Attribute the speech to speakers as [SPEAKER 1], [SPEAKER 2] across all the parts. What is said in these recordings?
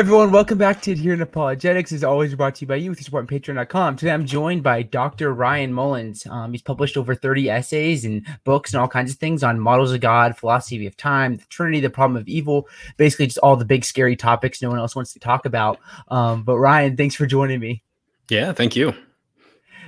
[SPEAKER 1] Everyone, welcome back to Adherent Apologetics. Is always brought to you by you with your support on patreon.com. Today I'm joined by Dr. Ryan Mullins. Um, he's published over 30 essays and books and all kinds of things on models of God, philosophy of time, the Trinity, the problem of evil, basically just all the big scary topics no one else wants to talk about. Um, but Ryan, thanks for joining me.
[SPEAKER 2] Yeah, thank you.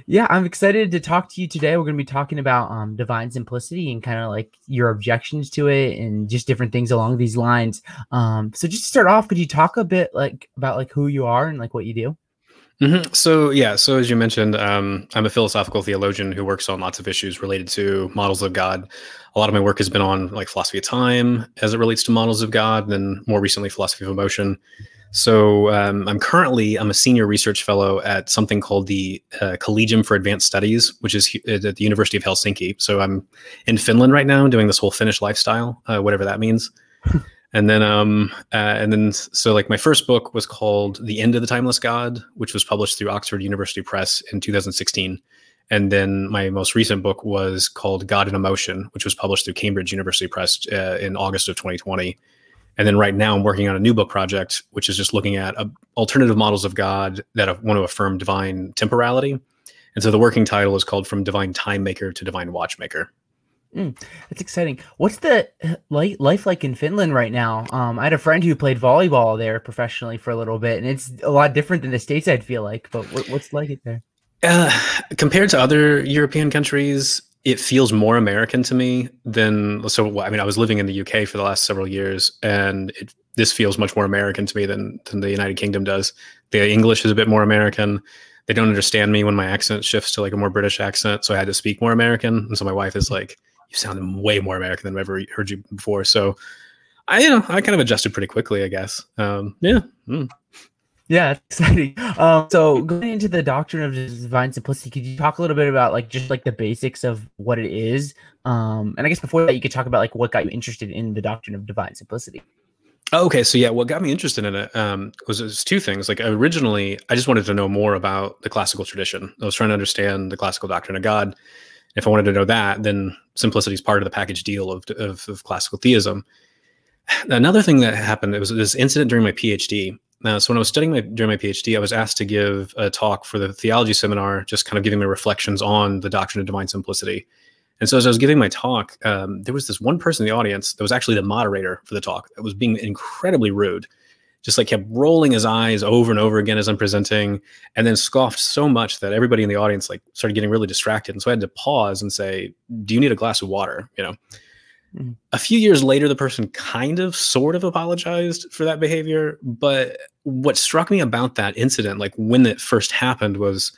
[SPEAKER 1] Yeah, I'm excited to talk to you today. We're going to be talking about um, divine simplicity and kind of like your objections to it and just different things along these lines. Um, so just to start off, could you talk a bit like about like who you are and like what you do?
[SPEAKER 2] Mm-hmm. So yeah, so as you mentioned, um, I'm a philosophical theologian who works on lots of issues related to models of God. A lot of my work has been on like philosophy of time as it relates to models of God, and more recently philosophy of emotion. So um, I'm currently I'm a senior research fellow at something called the uh, Collegium for Advanced Studies, which is at the University of Helsinki. So I'm in Finland right now doing this whole Finnish lifestyle, uh, whatever that means. and then um uh, and then so like my first book was called The End of the Timeless God, which was published through Oxford University Press in 2016. And then my most recent book was called God and Emotion, which was published through Cambridge University Press uh, in August of 2020. And then right now I'm working on a new book project, which is just looking at uh, alternative models of God that want to affirm divine temporality. And so the working title is called From Divine Time Maker to Divine Watchmaker.
[SPEAKER 1] Mm, that's exciting. What's the uh, life like in Finland right now? Um, I had a friend who played volleyball there professionally for a little bit, and it's a lot different than the states. I'd feel like, but what, what's like it there?
[SPEAKER 2] Uh, compared to other European countries, it feels more American to me than so. I mean, I was living in the UK for the last several years, and it, this feels much more American to me than than the United Kingdom does. The English is a bit more American. They don't understand me when my accent shifts to like a more British accent, so I had to speak more American. And so my wife is like, "You sound way more American than I've ever heard you before." So I, you know, I kind of adjusted pretty quickly, I guess. Um, yeah. Mm.
[SPEAKER 1] Yeah, exciting. Um, so going into the doctrine of divine simplicity, could you talk a little bit about like just like the basics of what it is? Um, and I guess before that, you could talk about like what got you interested in the doctrine of divine simplicity.
[SPEAKER 2] Okay, so yeah, what got me interested in it um, was, was two things. Like originally, I just wanted to know more about the classical tradition. I was trying to understand the classical doctrine of God. If I wanted to know that, then simplicity is part of the package deal of, of, of classical theism. Another thing that happened, it was this incident during my PhD. Now, so when I was studying my, during my PhD, I was asked to give a talk for the theology seminar, just kind of giving my reflections on the doctrine of divine simplicity. And so as I was giving my talk, um, there was this one person in the audience that was actually the moderator for the talk that was being incredibly rude, just like kept rolling his eyes over and over again as I'm presenting, and then scoffed so much that everybody in the audience like started getting really distracted. And so I had to pause and say, "Do you need a glass of water?" You know. A few years later, the person kind of sort of apologized for that behavior. But what struck me about that incident, like when it first happened, was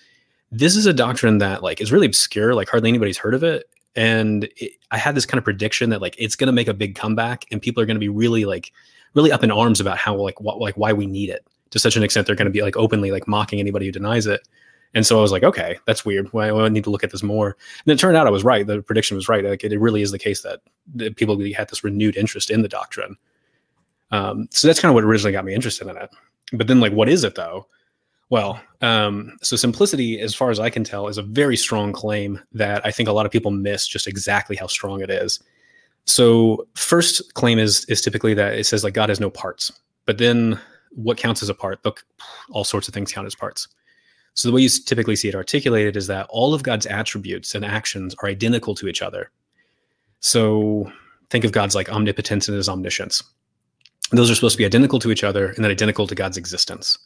[SPEAKER 2] this is a doctrine that like is really obscure, like hardly anybody's heard of it. And it, I had this kind of prediction that like it's going to make a big comeback, and people are going to be really like really up in arms about how like what like why we need it to such an extent they're going to be like openly like mocking anybody who denies it. And so I was like, okay, that's weird. Well, I need to look at this more. And it turned out I was right. The prediction was right. Like it, really is the case that people had this renewed interest in the doctrine. Um, so that's kind of what originally got me interested in it. But then, like, what is it though? Well, um, so simplicity, as far as I can tell, is a very strong claim that I think a lot of people miss just exactly how strong it is. So, first claim is is typically that it says like God has no parts, but then what counts as a part? Look, all sorts of things count as parts. So the way you typically see it articulated is that all of God's attributes and actions are identical to each other. So think of God's like omnipotence and his omniscience. Those are supposed to be identical to each other and then identical to God's existence.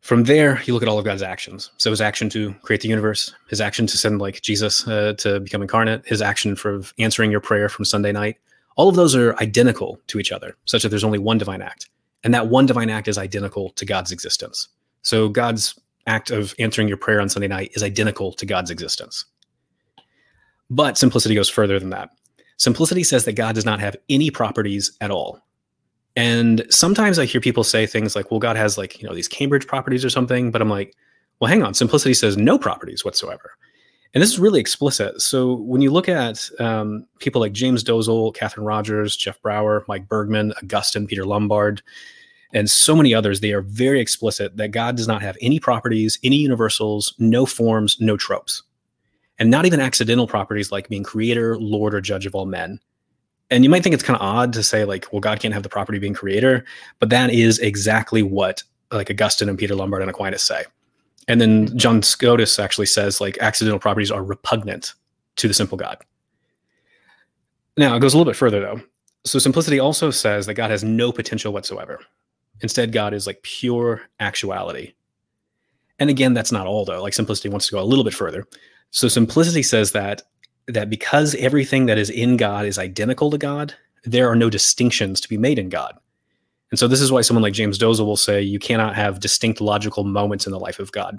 [SPEAKER 2] From there, you look at all of God's actions. So his action to create the universe, his action to send like Jesus uh, to become incarnate, his action for answering your prayer from Sunday night. All of those are identical to each other, such that there's only one divine act. And that one divine act is identical to God's existence. So God's act of answering your prayer on Sunday night is identical to God's existence. But simplicity goes further than that. Simplicity says that God does not have any properties at all. And sometimes I hear people say things like, well, God has like, you know, these Cambridge properties or something. But I'm like, well, hang on. Simplicity says no properties whatsoever. And this is really explicit. So when you look at um, people like James Dolezal, Katherin Rogers, Jeff Brower, Mike Bergmann, Augustine, Peter Lombard, and so many others, they are very explicit that God does not have any properties, any universals, no forms, no tropes, and not even accidental properties like being creator, lord, or judge of all men. And you might think it's kind of odd to say, like, well, God can't have the property being creator, but that is exactly what like Augustine and Peter Lombard and Aquinas say. And then John Scotus actually says like accidental properties are repugnant to the simple God. Now it goes a little bit further though. So simplicity also says that God has no potential whatsoever. Instead, God is like pure actuality. And again, that's not all though. Like simplicity wants to go a little bit further. So simplicity says that that because everything that is in God is identical to God, there are no distinctions to be made in God. And so this is why someone like James Dolezal will say you cannot have distinct logical moments in the life of God.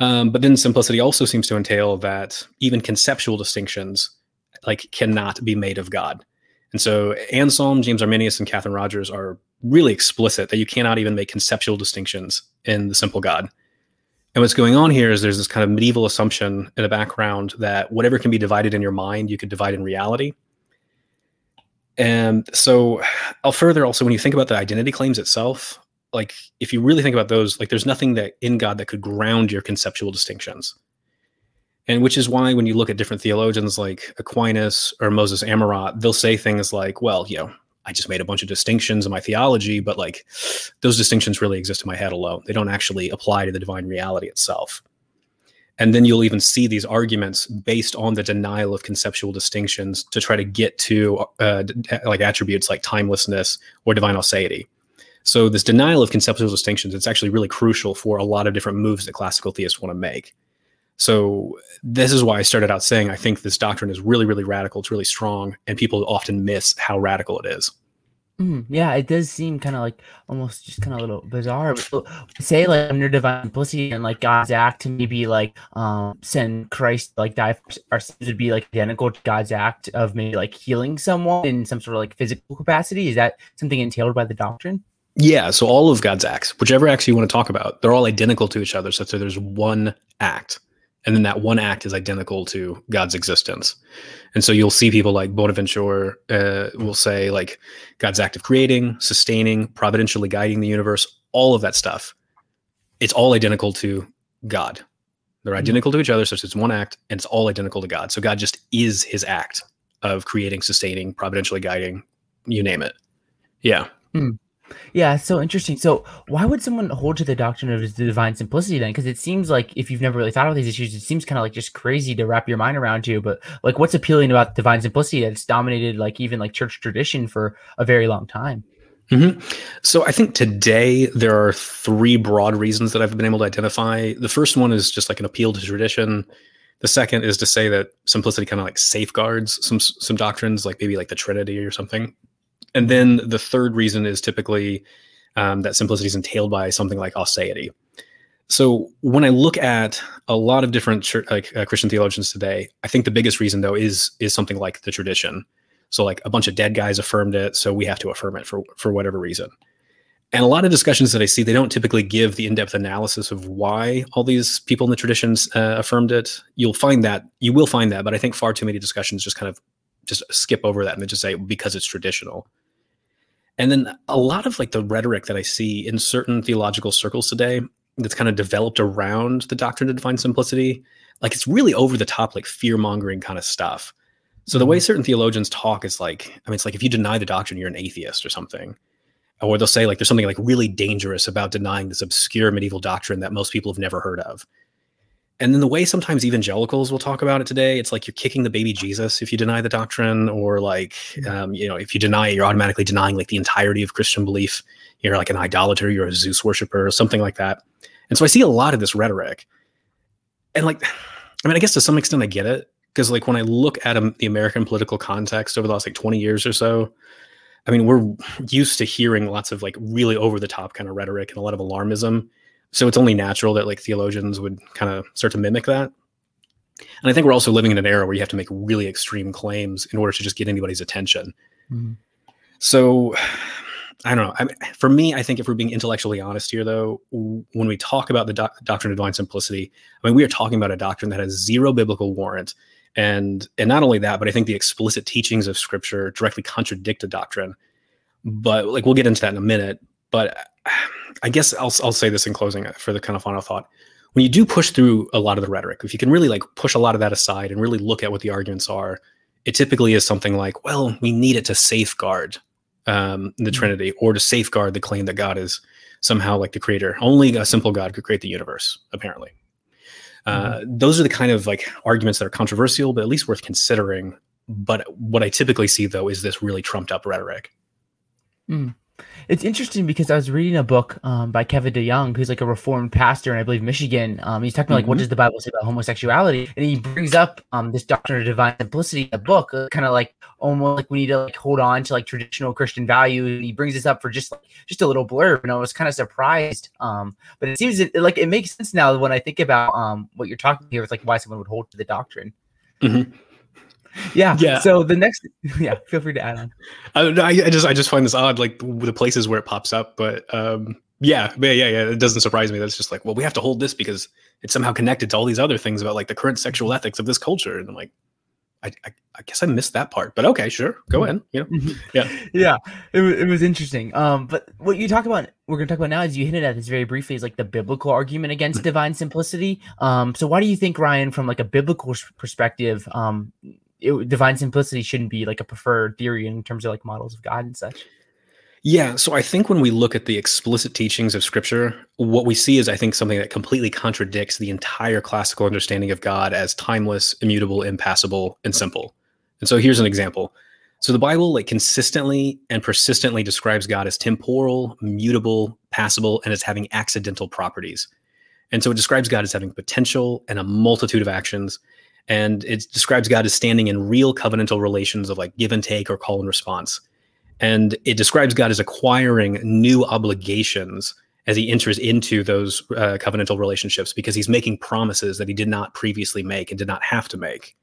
[SPEAKER 2] Um, but then simplicity also seems to entail that even conceptual distinctions like cannot be made of God. And so Anselm, James Arminius, and Katherin Rogers are really explicit that you cannot even make conceptual distinctions in the simple God. And what's going on here is there's this kind of medieval assumption in the background that whatever can be divided in your mind, you could divide in reality. And so I'll further also, when you think about the identity claims itself, like if you really think about those, like there's nothing that in God that could ground your conceptual distinctions. And which is why when you look at different theologians like Aquinas or Moses Amyraut, they'll say things like, well, you know, I just made a bunch of distinctions in my theology, but like those distinctions really exist in my head alone. They don't actually apply to the divine reality itself. And then you'll even see these arguments based on the denial of conceptual distinctions to try to get to uh, like attributes like timelessness or divine aseity. So this denial of conceptual distinctions, it's actually really crucial for a lot of different moves that classical theists want to make. So this is why I started out saying I think this doctrine is really, really radical. It's really strong, and people often miss how radical it is.
[SPEAKER 1] Mm, yeah, it does seem kind of like almost just kind of a little bizarre. But say like under divine simplicity and like God's act to maybe like um send Christ like die for our sins would be like identical to God's act of maybe like healing someone in some sort of like physical capacity. Is that something entailed by the doctrine?
[SPEAKER 2] Yeah, so all of God's acts, whichever acts you want to talk about, they're all identical to each other. So, so there's one act and then that one act is identical to God's existence. And so you'll see people like Bonaventure uh, will say like God's act of creating, sustaining, providentially guiding the universe, all of that stuff. It's all identical to God. They're mm-hmm. identical to each other, so it's one act, and it's all identical to God. So God just is His act of creating, sustaining, providentially guiding, you name it. Yeah.
[SPEAKER 1] Mm. Yeah, so interesting. So, why would someone hold to the doctrine of the divine simplicity then? Because it seems like if you've never really thought of these issues, it seems kind of like just crazy to wrap your mind around to. But like, what's appealing about divine simplicity that's dominated like even like church tradition for a very long time?
[SPEAKER 2] Mm-hmm. So, I think today there are three broad reasons that I've been able to identify. The first one is just like an appeal to tradition. The second is to say that simplicity kind of like safeguards some some doctrines, like maybe like the Trinity or something. And then the third reason is typically um, that simplicity is entailed by something like aseity. So when I look at a lot of different like uh, Christian theologians today, I think the biggest reason though is is something like the tradition. So like a bunch of dead guys affirmed it, so we have to affirm it for for whatever reason. And a lot of discussions that I see, they don't typically give the in-depth analysis of why all these people in the traditions uh, affirmed it. You'll find that you will find that, but I think far too many discussions just kind of just skip over that and they just say because it's traditional. And then a lot of like the rhetoric that I see in certain theological circles today that's kind of developed around the doctrine of divine simplicity, like it's really over the top, like fear mongering kind of stuff. So the way mm-hmm. certain theologians talk is like, I mean, it's like if you deny the doctrine, you're an atheist or something. Or they'll say like there's something like really dangerous about denying this obscure medieval doctrine that most people have never heard of and then the way sometimes evangelicals will talk about it today, it's like you're kicking the baby Jesus if you deny the doctrine, or like, um, you know, if you deny it, you're automatically denying like the entirety of Christian belief. You're like an idolater, you're a Zeus worshiper, or something like that. And so I see a lot of this rhetoric. And like, I mean, I guess to some extent I get it because like when I look at um, the American political context over the last like 20 years or so, I mean, we're used to hearing lots of like really over the top kind of rhetoric and a lot of alarmism so it's only natural that like theologians would kind of start to mimic that. And I think we're also living in an era where you have to make really extreme claims in order to just get anybody's attention. Mm-hmm. So I don't know. I mean, for me, I think if we're being intellectually honest here, though, when we talk about the doc- doctrine of divine simplicity, I mean, we are talking about a doctrine that has zero biblical warrant, and and not only that, but I think the explicit teachings of Scripture directly contradict the doctrine. But like we'll get into that in a minute. But I guess I'll I'll say this in closing for the kind of final thought. When you do push through a lot of the rhetoric, if you can really like push a lot of that aside and really look at what the arguments are, it typically is something like, well, we need it to safeguard um, the mm-hmm. Trinity or to safeguard the claim that God is somehow like the creator. Only a simple God could create the universe, apparently. Uh, mm-hmm. Those are the kind of like arguments that are controversial, but at least worth considering. But what I typically see though is this really trumped up rhetoric.
[SPEAKER 1] Mm. It's interesting because I was reading a book um, by Kevin DeYoung, who's like a reformed pastor in, I believe, Michigan. Um, he's talking about like, mm-hmm. what does the Bible say about homosexuality? And he brings up um, this doctrine of divine simplicity in the book, uh, kind of like almost like we need to like hold on to like traditional Christian values. And he brings this up for just like just a little blurb, and I was kind of surprised. Um, but it seems it, like it makes sense now when I think about um what you're talking here with like why someone would hold to the doctrine.
[SPEAKER 2] Mm-hmm
[SPEAKER 1] yeah yeah so the next yeah feel free to add on
[SPEAKER 2] I, I just i just find this odd like the places where it pops up but um yeah yeah yeah yeah it doesn't surprise me that's just like well we have to hold this because it's somehow connected to all these other things about like the current sexual ethics of this culture and i'm like I, I, I, guess I missed that part, but okay, sure, go mm-hmm. in. You know, mm-hmm. yeah,
[SPEAKER 1] yeah, it was, it was interesting. Um, but what you talk about, we're going to talk about now, is you hinted at this very briefly, is like the biblical argument against mm-hmm. divine simplicity. Um, so why do you think Ryan, from like a biblical perspective, um, it, divine simplicity shouldn't be like a preferred theory in terms of like models of God and such.
[SPEAKER 2] Yeah, so I think when we look at the explicit teachings of Scripture, what we see is, I think, something that completely contradicts the entire classical understanding of God as timeless, immutable, impassible, and simple. And so here's an example. So the Bible, like, consistently and persistently describes God as temporal, mutable, passible, and as having accidental properties. And so it describes God as having potential and a multitude of actions and it describes God as standing in real covenantal relations of like give and take or call and response. And it describes God as acquiring new obligations as he enters into those uh, covenantal relationships because he's making promises that he did not previously make and did not have to make.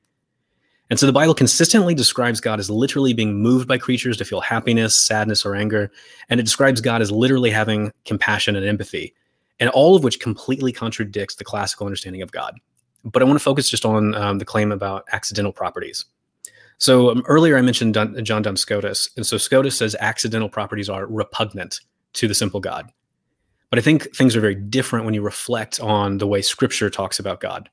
[SPEAKER 2] And so the Bible consistently describes God as literally being moved by creatures to feel happiness, sadness, or anger. And it describes God as literally having compassion and empathy, and all of which completely contradicts the classical understanding of God but I want to focus just on um, the claim about accidental properties. So um, earlier I mentioned Dun- John Duns Scotus, and so Scotus says accidental properties are repugnant to the simple God. But I think things are very different when you reflect on the way Scripture talks about God.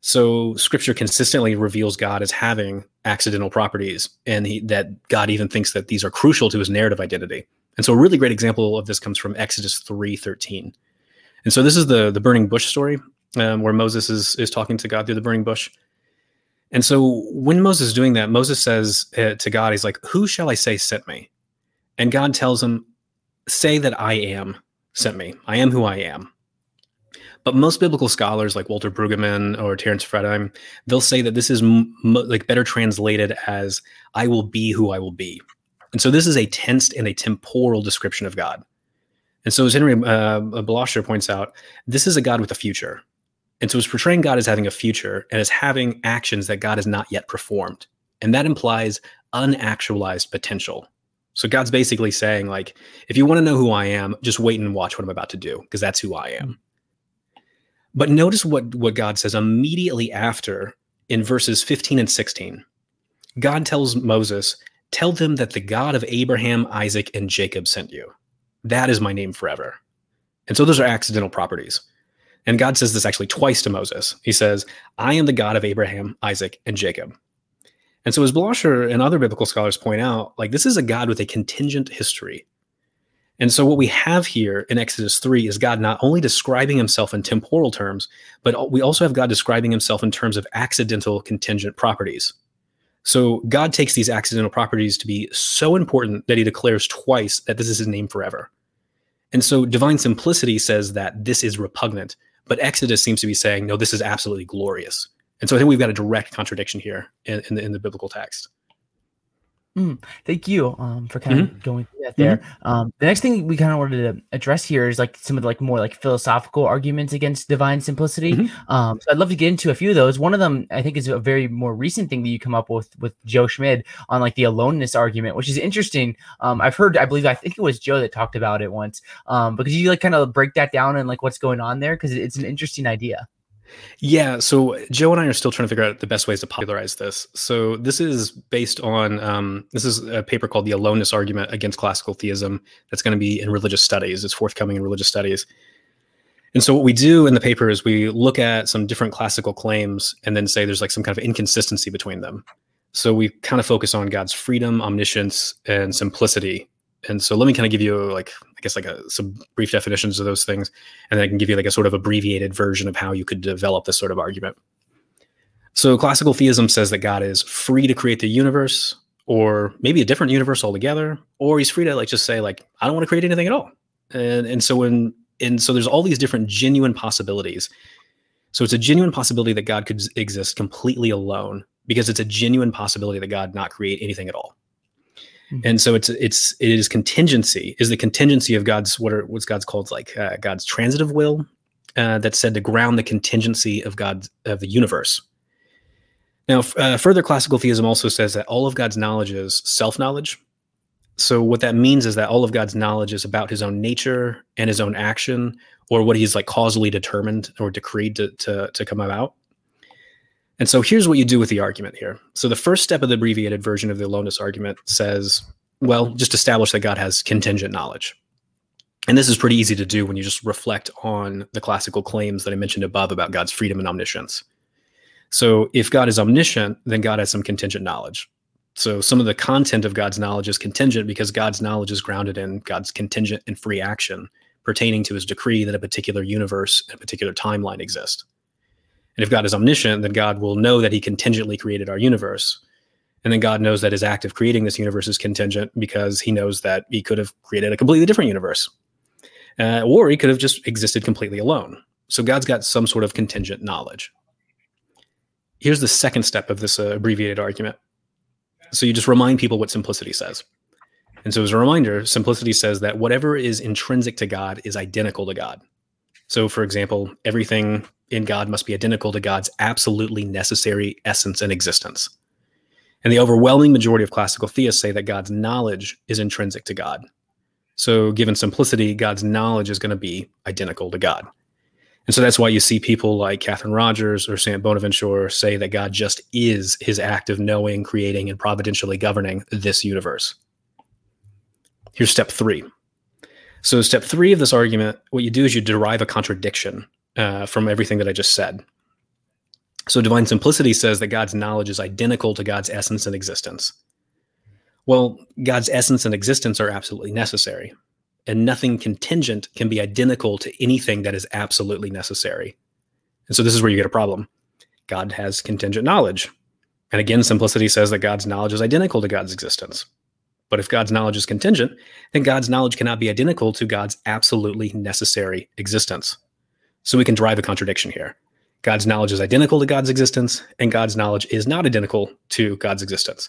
[SPEAKER 2] So Scripture consistently reveals God as having accidental properties, and he, that God even thinks that these are crucial to His narrative identity. And so a really great example of this comes from Exodus three thirteen. And so this is the the burning bush story um, where Moses is is talking to God through the burning bush. And so when Moses is doing that, Moses says uh, to God, he's like, "Who shall I say sent me?" And God tells him, "Say that I am sent me. I am who I am." But most biblical scholars, like Walter Brueggemann or Terence Fretheim, they'll say that this is m- like better translated as "I will be who I will be." And so this is a tensed and a temporal description of God. And so, as Henry uh, points out, this is a God with a future. And so it's portraying God as having a future and as having actions that God has not yet performed. And that implies unactualized potential. So God's basically saying, like, if you want to know who I am, just wait and watch what I'm about to do, because that's who I am. But notice what, what God says immediately after in verses 15 and 16. God tells Moses, Tell them that the God of Abraham, Isaac, and Jacob sent you. That is my name forever. And so those are accidental properties. And God says this actually twice to Moses. He says, I am the God of Abraham, Isaac, and Jacob. And so, as Blauscher and other biblical scholars point out, like this is a God with a contingent history. And so, what we have here in Exodus 3 is God not only describing himself in temporal terms, but we also have God describing himself in terms of accidental contingent properties. So, God takes these accidental properties to be so important that he declares twice that this is his name forever. And so, divine simplicity says that this is repugnant but Exodus seems to be saying, no, this is absolutely glorious. And so I think we've got a direct contradiction here in, in, the, in the biblical text.
[SPEAKER 1] Mm, thank you um, for kind mm-hmm. of going through that there. Mm-hmm. Um, the next thing we kind of wanted to address here is like some of the like more like philosophical arguments against divine simplicity. Mm-hmm. Um, so I'd love to get into a few of those. One of them I think is a very more recent thing that you come up with with Joe Schmid on like the aloneness argument, which is interesting. Um, I've heard, I believe, I think it was Joe that talked about it once. Um, because you like kind of break that down and like what's going on there because it's an interesting idea.
[SPEAKER 2] Yeah, so Joe and I are still trying to figure out the best ways to popularize this. So this is based on um, this is a paper called "The Aloneness Argument Against Classical Theism" that's going to be in religious studies. It's forthcoming in religious studies. And so what we do in the paper is we look at some different classical claims and then say there's like some kind of inconsistency between them. So we kind of focus on God's freedom, omniscience, and simplicity. And so let me kind of give you like I guess like a, some brief definitions of those things, and then I can give you like a sort of abbreviated version of how you could develop this sort of argument. So classical theism says that God is free to create the universe, or maybe a different universe altogether, or he's free to like just say like I don't want to create anything at all. And and so when and so there's all these different genuine possibilities. So it's a genuine possibility that God could exist completely alone because it's a genuine possibility that God not create anything at all. Mm-hmm. And so it's it's it is contingency is the contingency of God's what are what's God's called like uh, God's transitive will uh, that's said to ground the contingency of God of the universe. Now, uh, further classical theism also says that all of God's knowledge is self knowledge. So what that means is that all of God's knowledge is about His own nature and His own action, or what He's like causally determined or decreed to to, to come about. And so here's what you do with the argument here. So the first step of the abbreviated version of the aloneness argument says, well, just establish that God has contingent knowledge. And this is pretty easy to do when you just reflect on the classical claims that I mentioned above about God's freedom and omniscience. So if God is omniscient, then God has some contingent knowledge. So some of the content of God's knowledge is contingent because God's knowledge is grounded in God's contingent and free action pertaining to his decree that a particular universe and a particular timeline exist. And if God is omniscient, then God will know that he contingently created our universe. And then God knows that his act of creating this universe is contingent because he knows that he could have created a completely different universe. Uh, or he could have just existed completely alone. So God's got some sort of contingent knowledge. Here's the second step of this uh, abbreviated argument. So you just remind people what simplicity says. And so, as a reminder, simplicity says that whatever is intrinsic to God is identical to God. So, for example, everything in God must be identical to God's absolutely necessary essence and existence. And the overwhelming majority of classical theists say that God's knowledge is intrinsic to God. So, given simplicity, God's knowledge is going to be identical to God. And so that's why you see people like Katherin Rogers or St. Bonaventure say that God just is his act of knowing, creating, and providentially governing this universe. Here's step three. So, step three of this argument, what you do is you derive a contradiction uh, from everything that I just said. So, divine simplicity says that God's knowledge is identical to God's essence and existence. Well, God's essence and existence are absolutely necessary, and nothing contingent can be identical to anything that is absolutely necessary. And so, this is where you get a problem. God has contingent knowledge. And again, simplicity says that God's knowledge is identical to God's existence. But if God's knowledge is contingent, then God's knowledge cannot be identical to God's absolutely necessary existence. So we can drive a contradiction here. God's knowledge is identical to God's existence, and God's knowledge is not identical to God's existence.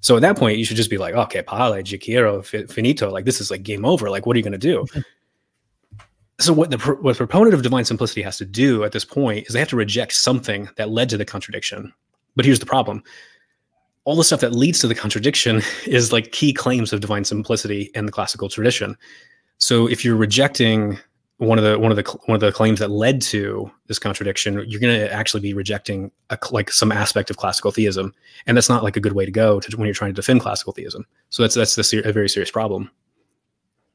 [SPEAKER 2] So at that point, you should just be like, okay, pale, quiero, finito. Like this is like game over. Like, what are you going to do? so what the what the proponent of divine simplicity has to do at this point is they have to reject something that led to the contradiction. But here's the problem: all the stuff that leads to the contradiction is like key claims of divine simplicity in the classical tradition. So if you're rejecting one of the one of the one of the claims that led to this contradiction, you're going to actually be rejecting a, like some aspect of classical theism, and that's not like a good way to go to, when you're trying to defend classical theism. So that's that's a, ser- a very serious problem.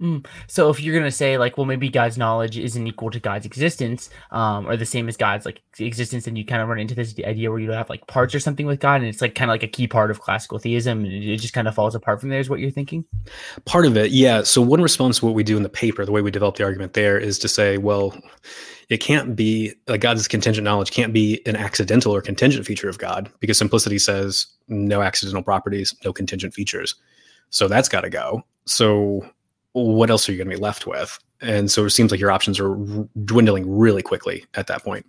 [SPEAKER 1] Mm. So if you're gonna say like, well, maybe God's knowledge isn't equal to God's existence, um, or the same as God's like existence, then you kind of run into this idea where you have like parts or something with God, and it's like kind of like a key part of classical theism, and it just kind of falls apart from there. Is what you're thinking?
[SPEAKER 2] Part of it, yeah. So one response to what we do in the paper, the way we develop the argument there, is to say, well, it can't be like God's contingent knowledge can't be an accidental or contingent feature of God because simplicity says no accidental properties, no contingent features. So that's got to go. So what else are you going to be left with? And so it seems like your options are r- dwindling really quickly at that point.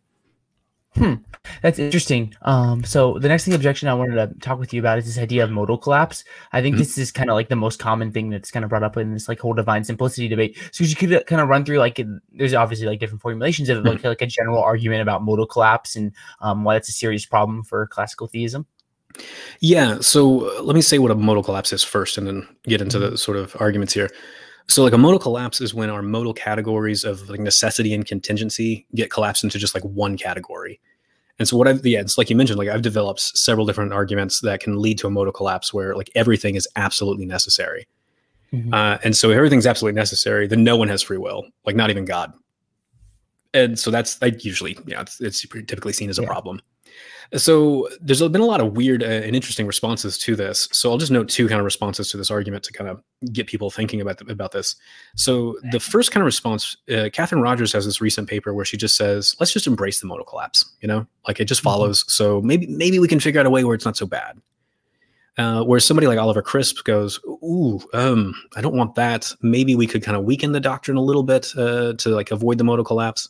[SPEAKER 1] Hmm, that's interesting. Um, so the next thing objection I wanted to talk with you about is this idea of modal collapse. I think mm-hmm. this is kind of like the most common thing that's kind of brought up in this like whole divine simplicity debate. So you could kind of run through like there's obviously like different formulations of like mm-hmm. like a general argument about modal collapse and um, why it's a serious problem for classical theism.
[SPEAKER 2] Yeah. So uh, let me say what a modal collapse is first, and then get into mm-hmm. the sort of arguments here. So like a modal collapse is when our modal categories of like necessity and contingency get collapsed into just like one category. And so what I've yeah, it's like you mentioned, like I've developed several different arguments that can lead to a modal collapse where like everything is absolutely necessary. Mm-hmm. Uh, and so if everything's absolutely necessary, then no one has free will, like not even God. And so that's like usually, yeah, it's, it's typically seen as a yeah. problem. So there's been a lot of weird uh, and interesting responses to this. So I'll just note two kind of responses to this argument to kind of get people thinking about the, about this. So the first kind of response, uh, Katherin Rogers has this recent paper where she just says, "Let's just embrace the modal collapse." You know, like it just mm-hmm. follows. So maybe maybe we can figure out a way where it's not so bad. Uh, where somebody like Oliver Crisp goes, "Ooh, um, I don't want that. Maybe we could kind of weaken the doctrine a little bit uh, to like avoid the modal collapse."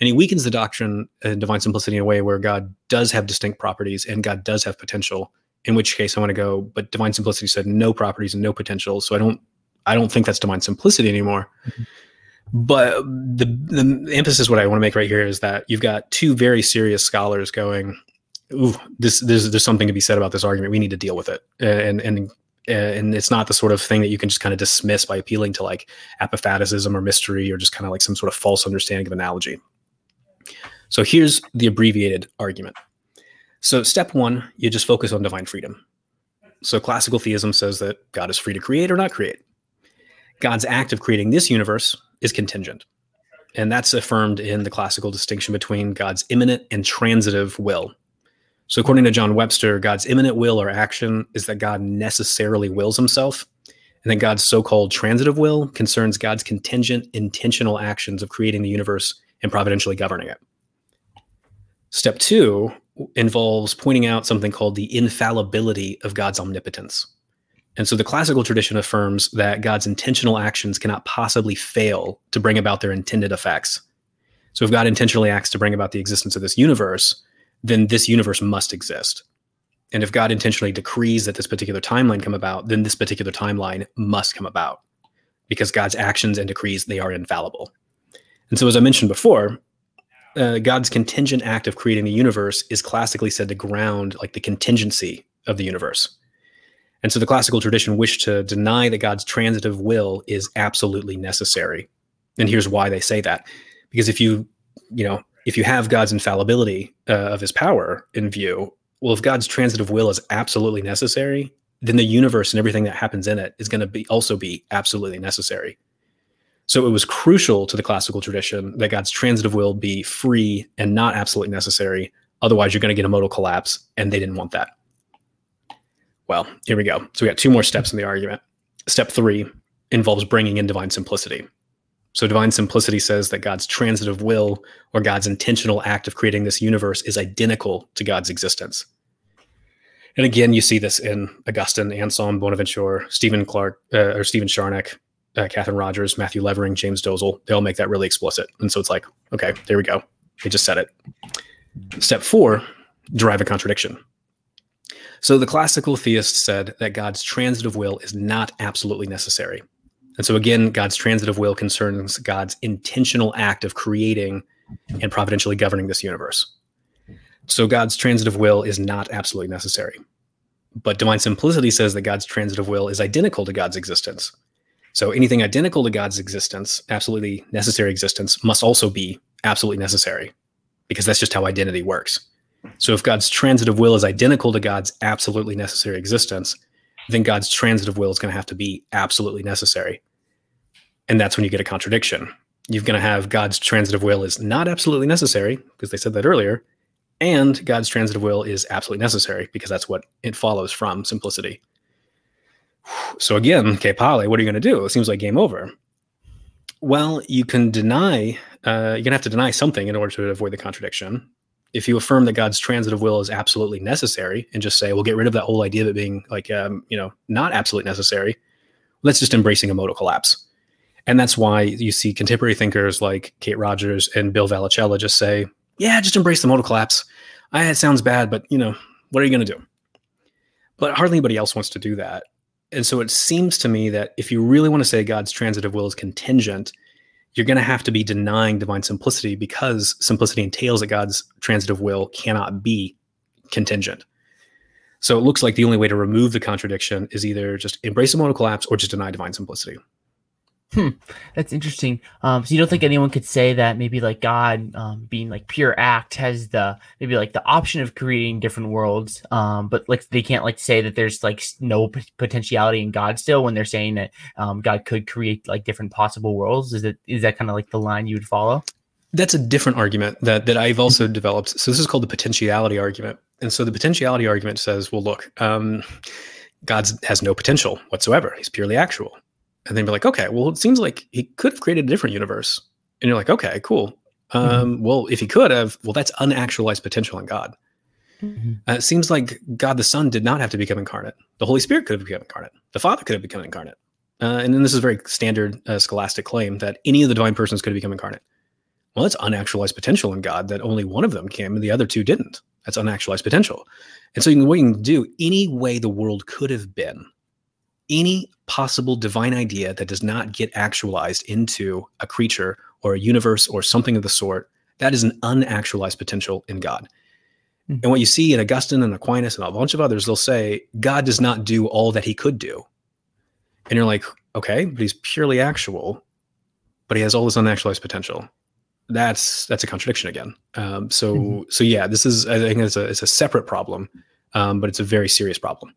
[SPEAKER 2] And he weakens the doctrine in divine simplicity in a way where God does have distinct properties and God does have potential. In which case, I want to go, but divine simplicity said no properties and no potential. So I don't, I don't think that's divine simplicity anymore. Mm-hmm. But the the emphasis, what I want to make right here is that you've got two very serious scholars going, "Ooh, this there's there's something to be said about this argument. We need to deal with it." And and and it's not the sort of thing that you can just kind of dismiss by appealing to like apophaticism or mystery or just kind of like some sort of false understanding of analogy. So here's the abbreviated argument. So step one, you just focus on divine freedom. So classical theism says that God is free to create or not create. God's act of creating this universe is contingent. And that's affirmed in the classical distinction between God's immanent and transitive will. So, according to John Webster, God's immanent will or action is that God necessarily wills himself. And then God's so called transitive will concerns God's contingent, intentional actions of creating the universe and providentially governing it. Step two involves pointing out something called the infallibility of God's omnipotence. And so the classical tradition affirms that God's intentional actions cannot possibly fail to bring about their intended effects. So if God intentionally acts to bring about the existence of this universe, then this universe must exist. And if God intentionally decrees that this particular timeline come about, then this particular timeline must come about because God's actions and decrees, they are infallible. And so, as I mentioned before, uh, God's contingent act of creating the universe is classically said to ground like the contingency of the universe. And so the classical tradition wished to deny that God's transitive will is absolutely necessary. And here's why they say that. Because if you, you know, if you have God's infallibility uh, of his power in view, well, if God's transitive will is absolutely necessary, then the universe and everything that happens in it is going to be also be absolutely necessary. So it was crucial to the classical tradition that God's transitive will be free and not absolutely necessary. Otherwise, you're going to get a modal collapse, and they didn't want that. Well, here we go. So we got two more steps in the argument. Step three involves bringing in divine simplicity. So divine simplicity says that God's transitive will or God's intentional act of creating this universe is identical to God's existence. And again, you see this in Augustine, Anselm, Bonaventure, Stephen Clark, uh, or Stephen Charnock, uh, Katherin Rogers, Matthew Levering, James Dolezal, they all make that really explicit. And so it's like, okay, there we go. They just said it. Step four, derive a contradiction. So the classical theist said that God's transitive will is not absolutely necessary. And so again, God's transitive will concerns God's intentional act of creating and providentially governing this universe. So God's transitive will is not absolutely necessary. But divine simplicity says that God's transitive will is identical to God's existence. So anything identical to God's existence, absolutely necessary existence, must also be absolutely necessary because that's just how identity works. So if God's transitive will is identical to God's absolutely necessary existence, then God's transitive will is going to have to be absolutely necessary. And that's when you get a contradiction. You're going to have God's transitive will is not absolutely necessary because they said that earlier, and God's transitive will is absolutely necessary because that's what it follows from simplicity. So again, okay, Pale, what are you going to do? It seems like game over. Well, you can deny, uh, you're going to have to deny something in order to avoid the contradiction. If you affirm that God's transitive will is absolutely necessary and just say, we'll get rid of that whole idea of it being like, um, you know, not absolutely necessary, let's just embracing a modal collapse. And that's why you see contemporary thinkers like Kate Rogers and Bill Vallicella just say, yeah, just embrace the modal collapse. I, it sounds bad, but you know, what are you going to do? But hardly anybody else wants to do that and so it seems to me that if you really want to say God's transitive will is contingent, you're going to have to be denying divine simplicity because simplicity entails that God's transitive will cannot be contingent. So it looks like the only way to remove the contradiction is either just embrace the modal collapse or just deny divine simplicity.
[SPEAKER 1] Hmm, that's interesting. Um, so you don't think anyone could say that maybe like God, um, being like pure act, has the maybe like the option of creating different worlds, um, but like they can't like say that there's like no p- potentiality in God still when they're saying that um, God could create like different possible worlds. Is it is that kind of like the line you would follow?
[SPEAKER 2] That's a different argument that that I've also developed. So this is called the potentiality argument. And so the potentiality argument says, well, look, um, God has no potential whatsoever. He's purely actual. And then be like, okay, well, it seems like he could have created a different universe. And you're like, okay, cool. Mm-hmm. Um, mm-hmm. Well, if he could have, well, that's unactualized potential in God. Mm-hmm. Uh, it seems like God the Son did not have to become incarnate. The Holy Spirit could have become incarnate. The Father could have become incarnate. Uh, and then this is a very standard uh, scholastic claim that any of the divine persons could have become incarnate. Well, that's unactualized potential in God that only one of them came and the other two didn't. That's unactualized potential. And so you can, what you can do, any way the world could have been, any possible divine idea that does not get actualized into a creature or a universe or something of the sort, that is an unactualized potential in God. Mm-hmm. And what you see in Augustine and Aquinas and a bunch of others, they'll say God does not do all that he could do. And you're like, okay, but he's purely actual, but he has all this unactualized potential. That's that's a contradiction again. Um, so mm-hmm. so yeah, this is I think it's a it's a separate problem, um, but it's a very serious problem.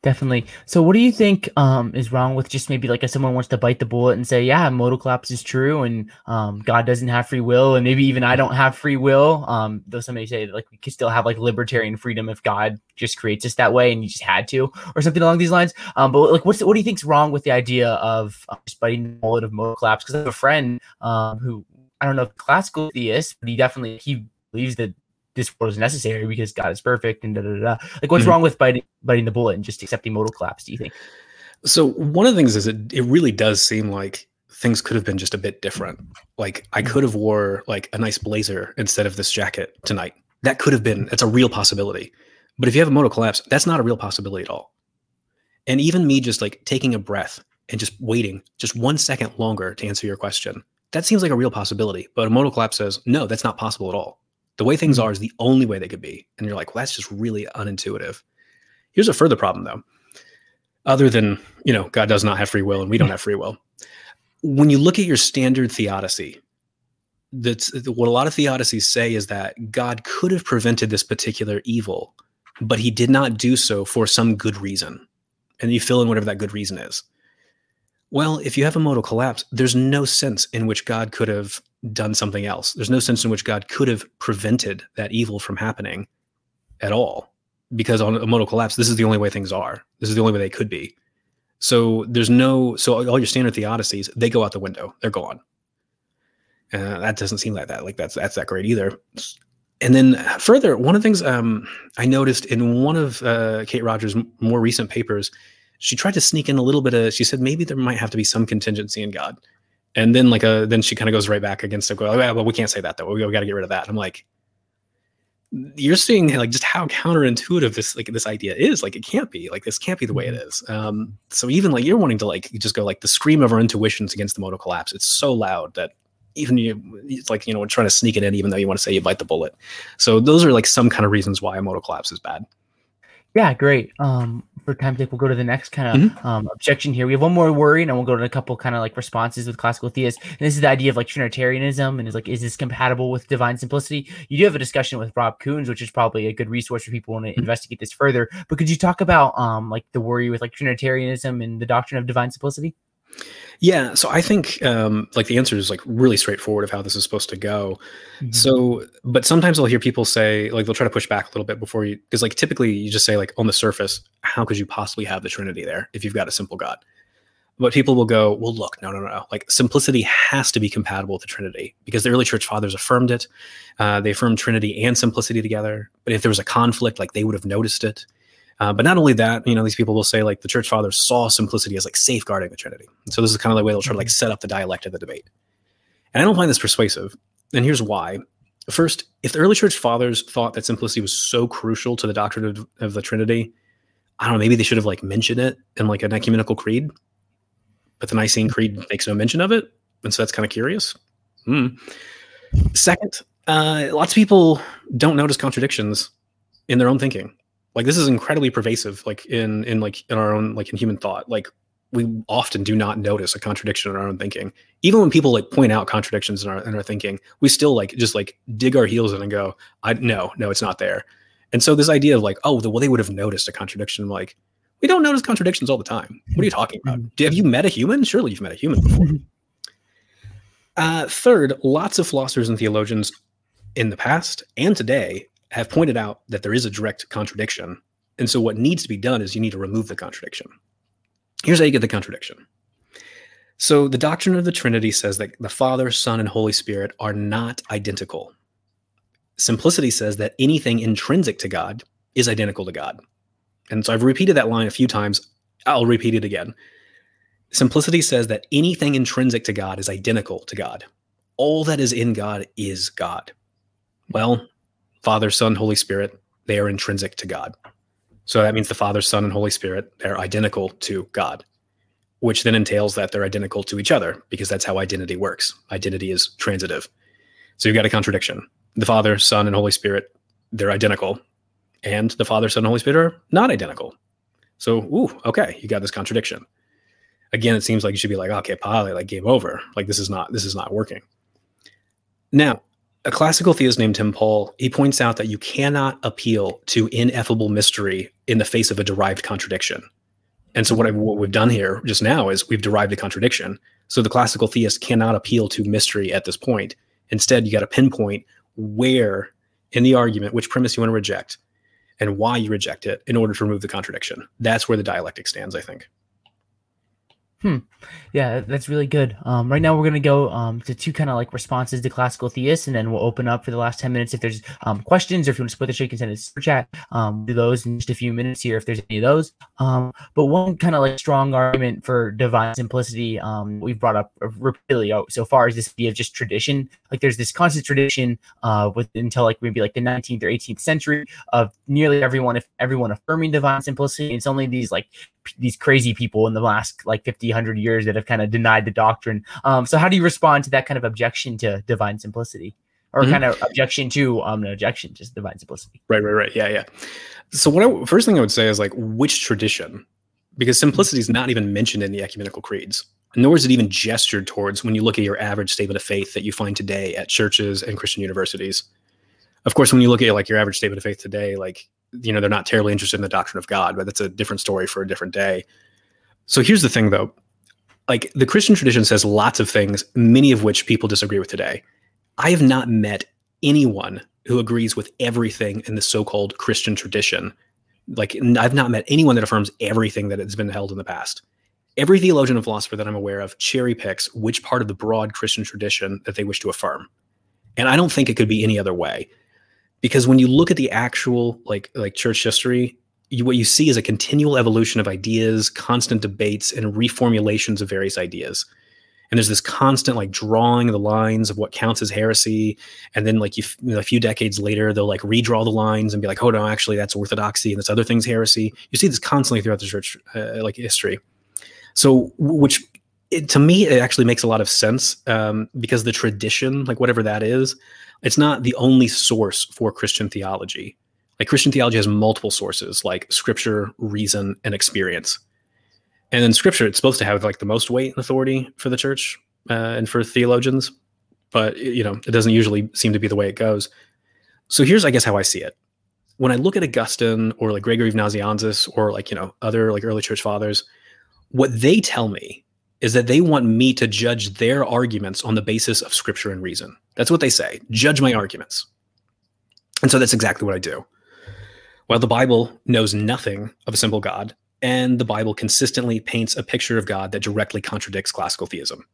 [SPEAKER 1] Definitely. So, what do you think um, is wrong with just maybe like if someone wants to bite the bullet and say, "Yeah, modal collapse is true, and um, God doesn't have free will, and maybe even I don't have free will." Um, though somebody say like we could still have like libertarian freedom if God just creates us that way and you just had to, or something along these lines. Um, but like, what's what do you think's wrong with the idea of uh, just biting the bullet of modal collapse? Because I have a friend um, who I don't know if classical theist, but he definitely he believes that this world is necessary because God is perfect and da da da. Like, what's mm-hmm. wrong with biting biting the bullet and just accepting modal collapse? Do you think?
[SPEAKER 2] So one of the things is it it really does seem like things could have been just a bit different. Like I mm-hmm. could have wore like a nice blazer instead of this jacket tonight. That could have been. It's a real possibility. But if you have a modal collapse, that's not a real possibility at all. And even me just like taking a breath and just waiting just one second longer to answer your question, that seems like a real possibility. But a modal collapse says, no, that's not possible at all. The way things mm-hmm. are is the only way they could be. And you're like, well, that's just really unintuitive. Here's a further problem, though. Other than, you know, God does not have free will and we don't have free will. When you look at your standard theodicy, that's what a lot of theodicies say is that God could have prevented this particular evil, but he did not do so for some good reason. And you fill in whatever that good reason is. Well, if you have a modal collapse, there's no sense in which God could have done something else. There's no sense in which God could have prevented that evil from happening at all. Because on a modal collapse, this is the only way things are. This is the only way they could be. So there's no, so all your standard theodicies, they go out the window. They're gone. Uh, that doesn't seem like that. Like that's that's that great either. And then further, one of the things um, I noticed in one of uh, Kate Rogers' more recent papers, she tried to sneak in a little bit of. She said maybe there might have to be some contingency in God and then like a then she kind of goes right back against it. Go, oh, yeah, well, we can't say that though. We, we got to get rid of that. I'm like, you're seeing like just how counterintuitive this like this idea is. Like it can't be. Like this can't be the way it mm-hmm. Um, so even like you're wanting to like just go like the scream of our intuitions against the modal collapse. It's so loud that even you it's like you know we're trying to sneak it in even though you want to say you bite the bullet. So those are like some kind of reasons why a modal collapse is bad.
[SPEAKER 1] Yeah, great. Um, for time sake, we'll go to the next kind of mm-hmm. um, objection here. We have one more worry, and then we'll go to a couple kind of like responses with classical theists. And this is the idea of like Trinitarianism, and is like, is this compatible with divine simplicity? You do have a discussion with Rob Koons, which is probably a good resource for people want to mm-hmm. investigate this further. But could you talk about um, like the worry with like Trinitarianism and the doctrine of divine simplicity?
[SPEAKER 2] Yeah, so I think um, like the answer is like really straightforward of how this is supposed to go. Mm-hmm. So, but sometimes I'll hear people say like they'll try to push back a little bit before you because like typically you just say like on the surface, how could you possibly have the Trinity there if you've got a simple God? But people will go, well, look, no, no, no, no. Like simplicity has to be compatible with the Trinity because the early church fathers affirmed it. Uh, they affirmed Trinity and simplicity together. But if there was a conflict, like they would have noticed it. Uh, but not only that, you know, these people will say like the church fathers saw simplicity as like safeguarding the Trinity. And so this is kind of the way they'll try to like set up the dialect of the debate. And I don't find this persuasive. And here's why. First, if the early church fathers thought that simplicity was so crucial to the doctrine of, of the Trinity, I don't know, maybe they should have like mentioned it in like an ecumenical creed. But the Nicene Creed makes no mention of it. And so that's kind of curious. Mm. Second, uh, lots of people don't notice contradictions in their own thinking like this is incredibly pervasive like in in like in our own like in human thought. Like we often do not notice a contradiction in our own thinking. Even when people like point out contradictions in our in our thinking we still like just like dig our heels in and go i no no it's not there. And so this idea of like oh well they would have noticed a contradiction like we don't notice contradictions all the time. What are you talking about? Mm-hmm. have you met a human? Surely you've met a human before. Uh, third, lots of philosophers and theologians in the past and today have pointed out that there is a direct contradiction. And so, what needs to be done is you need to remove the contradiction. Here's how you get the contradiction. So, the doctrine of the Trinity says that the Father, Son, and Holy Spirit are not identical. Simplicity says that anything intrinsic to God is identical to God. And so, I've repeated that line a few times. I'll repeat it again. Simplicity says that anything intrinsic to God is identical to God. All that is in God is God. Well, Father, Son, Holy Spirit, they are intrinsic to God. So that means the Father, Son, and Holy Spirit, they're identical to God, which then entails that they're identical to each other because that's how identity works. Identity is transitive. So you've got a contradiction. The Father, Son, and Holy Spirit, they're identical. And the Father, Son, and Holy Spirit are not identical. So, ooh, okay, you got this contradiction again, it seems like you should be like, okay, Pali, like game over. Like this is not this is not working. Now, a classical theist named Tim Pawl, he points out that you cannot appeal to ineffable mystery in the face of a derived contradiction. And so what, I, what we've done here just now is we've derived a contradiction. So the classical theist cannot appeal to mystery at this point. Instead, you got to pinpoint where in the argument, which premise you want to reject, and why you reject it in order to remove the contradiction. That's where the dialectic stands, I think.
[SPEAKER 1] Hmm. Yeah, that's really good. Um, right now, we're gonna go um, to two kind of like responses to classical theists, and then we'll open up for the last ten minutes if there's um, questions or if you want to split the show, you can send it to chat. Um, do those in just a few minutes here if there's any of those. Um, but one kind of like strong argument for divine simplicity um, we've brought up repeatedly so far is this idea of just tradition. Like there's this constant tradition uh, with until like maybe like the 19th or 18th century of nearly everyone, if everyone affirming divine simplicity. It's only these like these crazy people in the last like 50 100 years that have kind of denied the doctrine. Um, so how do you respond to that kind of objection to divine simplicity? Or mm-hmm. kind of objection to um an objection to divine simplicity?
[SPEAKER 2] Right right right. Yeah yeah. So what I, first thing i would say is like which tradition? Because simplicity is not even mentioned in the ecumenical creeds nor is it even gestured towards when you look at your average statement of faith that you find today at churches and christian universities. Of course when you look at like your average statement of faith today like you know they're not terribly interested in the doctrine of god but that's a different story for a different day. So here's the thing though. Like the christian tradition says lots of things many of which people disagree with today. I have not met anyone who agrees with everything in the so-called christian tradition. Like i've not met anyone that affirms everything that has been held in the past. Every theologian and philosopher that i'm aware of cherry picks which part of the broad christian tradition that they wish to affirm. And i don't think it could be any other way because when you look at the actual like like church history you, what you see is a continual evolution of ideas constant debates and reformulations of various ideas. And there's this constant like drawing the lines of what counts as heresy. And then like you, you know, a few decades later they'll like redraw the lines and be like oh no actually that's orthodoxy and this other thing's heresy. You see this constantly throughout the church uh, like history. So which it, to me it actually makes a lot of sense um, because the tradition like whatever that is it's not the only source for Christian theology. Like Christian theology has multiple sources, like scripture, reason, and experience. And in scripture, it's supposed to have like the most weight and authority for the church uh, and for theologians, but you know it doesn't usually seem to be the way it goes. So here's, I guess, how I see it. When I look at Augustine or like Gregory of Nazianzus or like you know other like early church fathers, what they tell me is that they want me to judge their arguments on the basis of scripture and reason. That's what they say. Judge my arguments. And so that's exactly what I do. Well, the Bible knows nothing of a simple God, and the Bible consistently paints a picture of God that directly contradicts classical theism.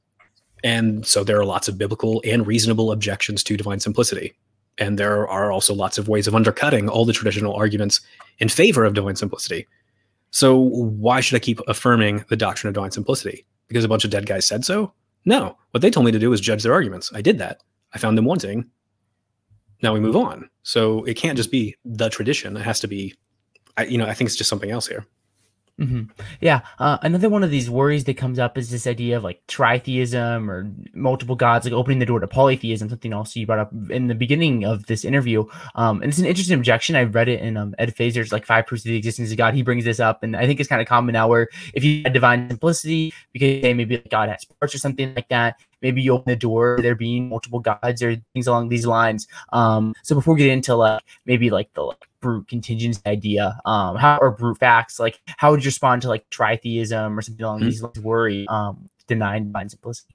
[SPEAKER 2] And so there are lots of biblical and reasonable objections to divine simplicity. And there are also lots of ways of undercutting all the traditional arguments in favor of divine simplicity. So why should I keep affirming the doctrine of divine simplicity? Because a bunch of dead guys said so? No. What they told me to do was judge their arguments. I did that. I found them wanting. Now we move on. So it can't just be the tradition. It has to be, I, you know, I think it's just something else here.
[SPEAKER 1] Mm-hmm. Yeah. Uh, another one of these worries that comes up is this idea of like tritheism or multiple gods, like opening the door to polytheism, something also you brought up in the beginning of this interview. Um, and it's an interesting objection. I read it in um, Ed Feser's like Five Proofs of the Existence of God. He brings this up, and I think it's kind of common now where if you had divine simplicity, because maybe God has parts or something like that, maybe you open the door there being multiple gods or things along these lines. Um, so before we get into like maybe like the like, brute contingency idea um how or brute facts like how would you respond to like tritheism or something along mm-hmm. these lines worry um denying divine simplicity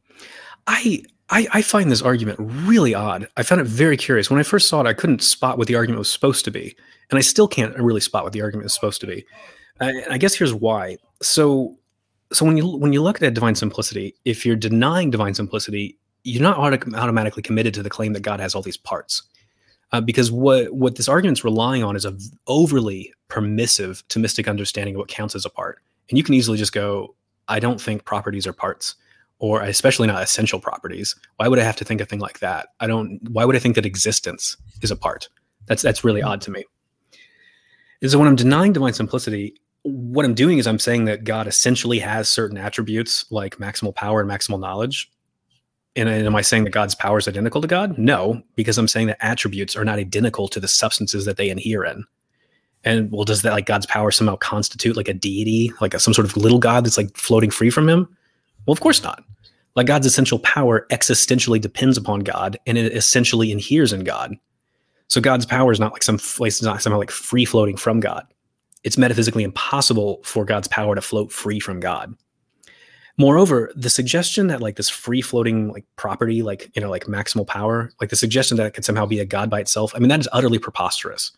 [SPEAKER 2] i I, I, find this argument really odd. I found it very curious. When I first saw it, I couldn't spot what the argument was supposed to be, and I still can't really spot what the argument is supposed to be. I, I guess here's why. So, so when you when you look at divine simplicity, if you're denying divine simplicity, you're not auto- automatically committed to the claim that God has all these parts, uh, because what what this argument's relying on is a overly permissive Thomistic understanding of what counts as a part, and you can easily just go, I don't think properties are parts or especially not essential properties. Why would I have to think a thing like that? I don't. Why would I think that existence is a part? That's that's really odd to me. Is so when I'm denying divine simplicity, what I'm doing is I'm saying that God essentially has certain attributes like maximal power and maximal knowledge. And, and am I saying that God's power is identical to God? No, because I'm saying that attributes are not identical to the substances that they inhere in. And well, does that like God's power somehow constitute like a deity, like a, some sort of little God that's like floating free from him? Well, of course not. Like God's essential power existentially depends upon God and it essentially inheres in God. So God's power is not like some place, it's not somehow like free floating from God. It's metaphysically impossible for God's power to float free from God. Moreover, the suggestion that like this free floating like property, like you know, like maximal power, like the suggestion that it could somehow be a God by itself, I mean, that is utterly preposterous.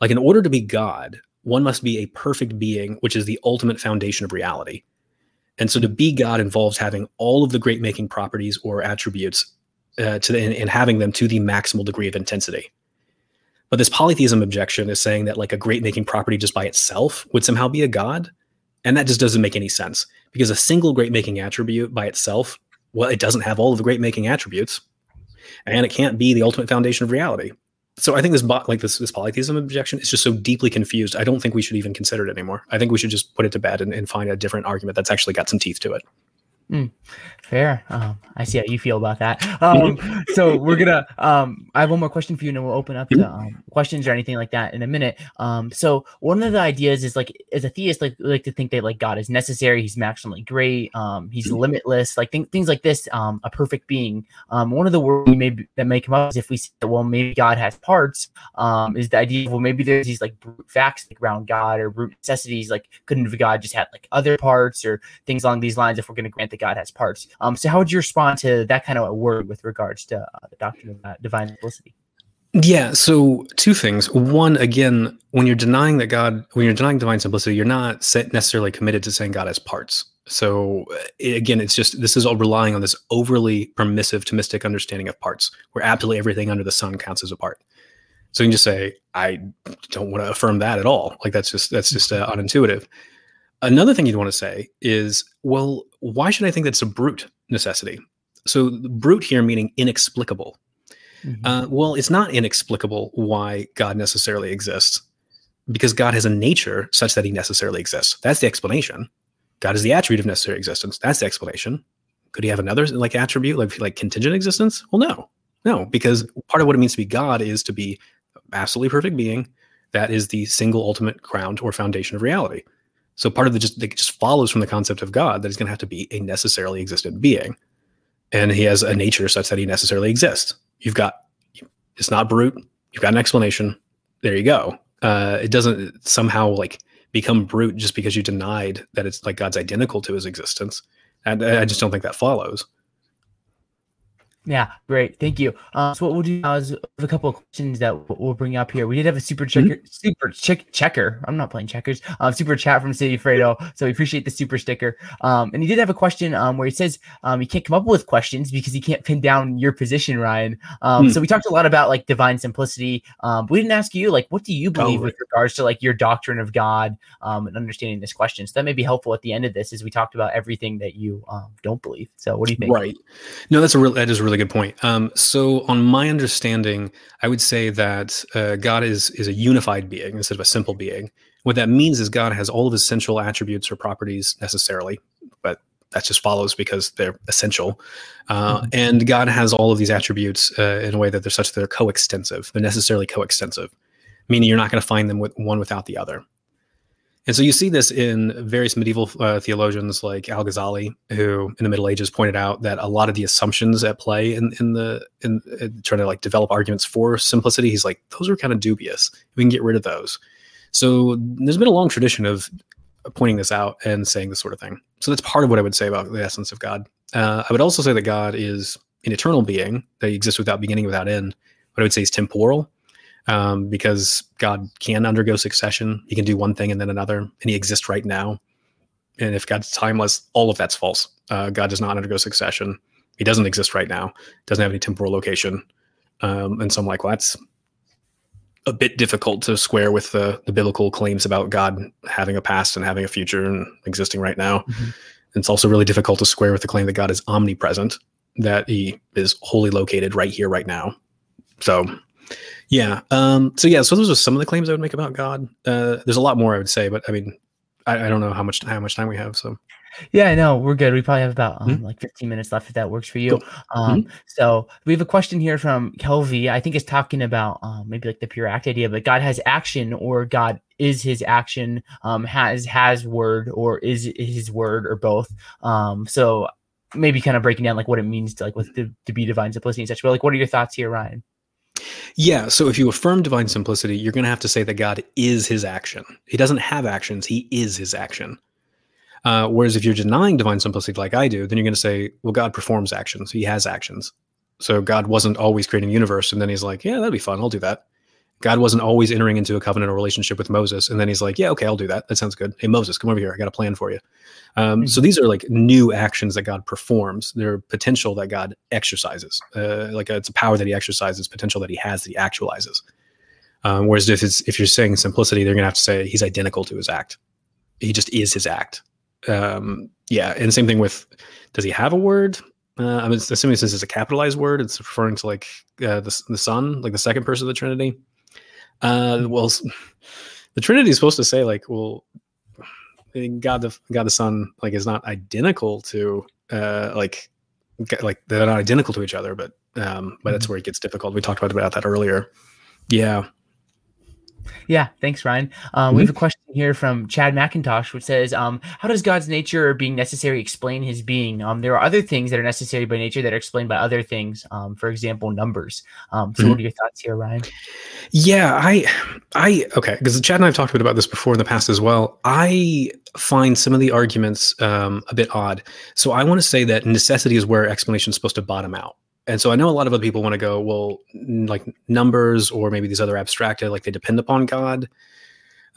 [SPEAKER 2] Like in order to be God, one must be a perfect being, which is the ultimate foundation of reality. And so to be God involves having all of the great making properties or attributes uh, to the, and, and having them to the maximal degree of intensity. But this polytheism objection is saying that like a great making property just by itself would somehow be a god. And that just doesn't make any sense because a single great making attribute by itself, well, it doesn't have all of the great making attributes and it can't be the ultimate foundation of reality so I think this like this this polytheism objection is just so deeply confused. I don't think we should even consider it anymore. I think we should just put it to bed and, and find a different argument that's actually got some teeth to it.
[SPEAKER 1] Mm, fair. Um, I see how you feel about that. Um, so we're gonna. Um, I have one more question for you, and then we'll open up to mm-hmm. um, questions or anything like that in a minute. Um, so one of the ideas is like, as a theist, like like to think that like God is necessary. He's maximally great. Um, he's mm-hmm. limitless. Like th- things like this. Um, a perfect being. Um, one of the words we may that may come up is if we say, well, maybe God has parts. Um, is the idea? Well, maybe there's these like brute facts like, around God or brute necessities. Like, couldn't God just have like other parts or things along these lines? If we're going to grant that God has parts. Um, so how would you respond to that kind of a word with regards to uh, the doctrine of uh, divine simplicity?
[SPEAKER 2] Yeah. So two things. One, again, when you're denying that God, when you're denying divine simplicity, you're not necessarily committed to saying God has parts. So again, it's just this is all relying on this overly permissive Thomistic understanding of parts, where absolutely everything under the sun counts as a part. So you can just say, I don't want to affirm that at all. Like that's just that's just uh, unintuitive. Another thing you'd want to say is, well, why should I think that's a brute necessity? So, brute here meaning inexplicable. Mm-hmm. Uh, well, it's not inexplicable why God necessarily exists, because God has a nature such that he necessarily exists. That's the explanation. God is the attribute of necessary existence. That's the explanation. Could he have another like attribute, like like contingent existence? Well, no, no, because part of what it means to be God is to be absolutely perfect being. That is the single ultimate ground or foundation of reality. So part of the just it just follows from the concept of God that he's going to have to be a necessarily existent being, and he has a nature such that he necessarily exists. You've got it's not brute. You've got an explanation. There you go. Uh, it doesn't somehow like become brute just because you denied that it's like God's identical to his existence. And I just don't think that follows.
[SPEAKER 1] Yeah, great. Thank you. Uh, so what we'll do now is a couple of questions that we'll bring up here. We did have a super checker, mm-hmm. super check, checker. I'm not playing checkers. Um, super chat from City Fredo. So we appreciate the super sticker. Um, and he did have a question um, where he says um, he can't come up with questions because he can't pin down your position, Ryan. Um, mm. So we talked a lot about like divine simplicity. Um, but we didn't ask you like what do you believe oh, with regards to like your doctrine of God um, and understanding this question. So that may be helpful at the end of this as we talked about everything that you um, don't believe. So what do you think?
[SPEAKER 2] Right. No, that's a real that is really really good point. Um, so, on my understanding, I would say that uh, God is is a unified being instead of a simple being. What that means is God has all of his essential attributes or properties necessarily, but that just follows because they're essential. Uh, mm-hmm. And God has all of these attributes uh, in a way that they're such that they're coextensive. They're necessarily coextensive, meaning you're not going to find them with one without the other. And so you see this in various medieval uh, theologians like Al Ghazali, who in the Middle Ages pointed out that a lot of the assumptions at play in, in the in, in trying to like develop arguments for simplicity, he's like those are kind of dubious. We can get rid of those. So there's been a long tradition of pointing this out and saying this sort of thing. So that's part of what I would say about the essence of God. Uh, I would also say that God is an eternal being that exists without beginning, without end. What I would say is temporal, um, because God can undergo succession. He can do one thing and then another, and He exists right now. And if God's timeless, all of that's false. Uh, God does not undergo succession. He doesn't exist right now. Doesn't have any temporal location. Um, and so I'm like, well, that's a bit difficult to square with the, the biblical claims about God having a past and having a future and existing right now. Mm-hmm. It's also really difficult to square with the claim that God is omnipresent, that He is wholly located right here, right now. So, yeah. Um, so yeah. So those are some of the claims I would make about God. Uh, there's a lot more I would say, but I mean, I, I don't know how much how much time we have. So
[SPEAKER 1] yeah, I know we're good. We probably have about um, mm-hmm. like 15 minutes left if that works for you. Cool. Um, mm-hmm. So we have a question here from Kelvy. I think it's talking about um, maybe like the pure act idea, but God has action or God is his action, um, has has word or is his word or both. Um, so maybe kind of breaking down like what it means to like with to, to be divine simplicity and such. But like, what are your thoughts here, Ryan?
[SPEAKER 2] Yeah. So if you affirm divine simplicity, you're going to have to say that God is his action. He doesn't have actions, he is his action. Uh, whereas if you're denying divine simplicity like I do, then you're going to say, well, God performs actions. He has actions. So God wasn't always creating the universe. And then he's like, yeah, that'd be fun. I'll do that. God wasn't always entering into a covenant or relationship with Moses. And then he's like, yeah, okay, I'll do that. That sounds good. Hey, Moses, come over here. I got a plan for you. Um, mm-hmm. So these are like new actions that God performs. They're potential that God exercises. Uh, like a, it's a power that he exercises, potential that he has that he actualizes. Um, whereas if it's if you're saying simplicity, they're going to have to say he's identical to his act. He just is his act um, yeah, and same thing with does he have a word? Uh, I'm assuming since it's a capitalized word, it's referring to like uh, the the Son, like the second person of the Trinity. Uh, well, the Trinity is supposed to say like, well, God the God the Son like is not identical to uh, like like they're not identical to each other, but um, but that's mm-hmm. where it gets difficult. We talked about about that earlier. Yeah.
[SPEAKER 1] Yeah, thanks, Ryan. Um, mm-hmm. We have a question here from Chad McIntosh, which says, um, "How does God's nature or being necessary explain His being? Um, there are other things that are necessary by nature that are explained by other things. Um, for example, numbers. Um, so, mm-hmm. what are your thoughts here, Ryan?
[SPEAKER 2] Yeah, I, I okay, because Chad and I have talked about this before in the past as well. I find some of the arguments um, a bit odd. So, I want to say that necessity is where explanation is supposed to bottom out and so I know a lot of other people want to go, well, like numbers or maybe these other abstracted, like they depend upon God.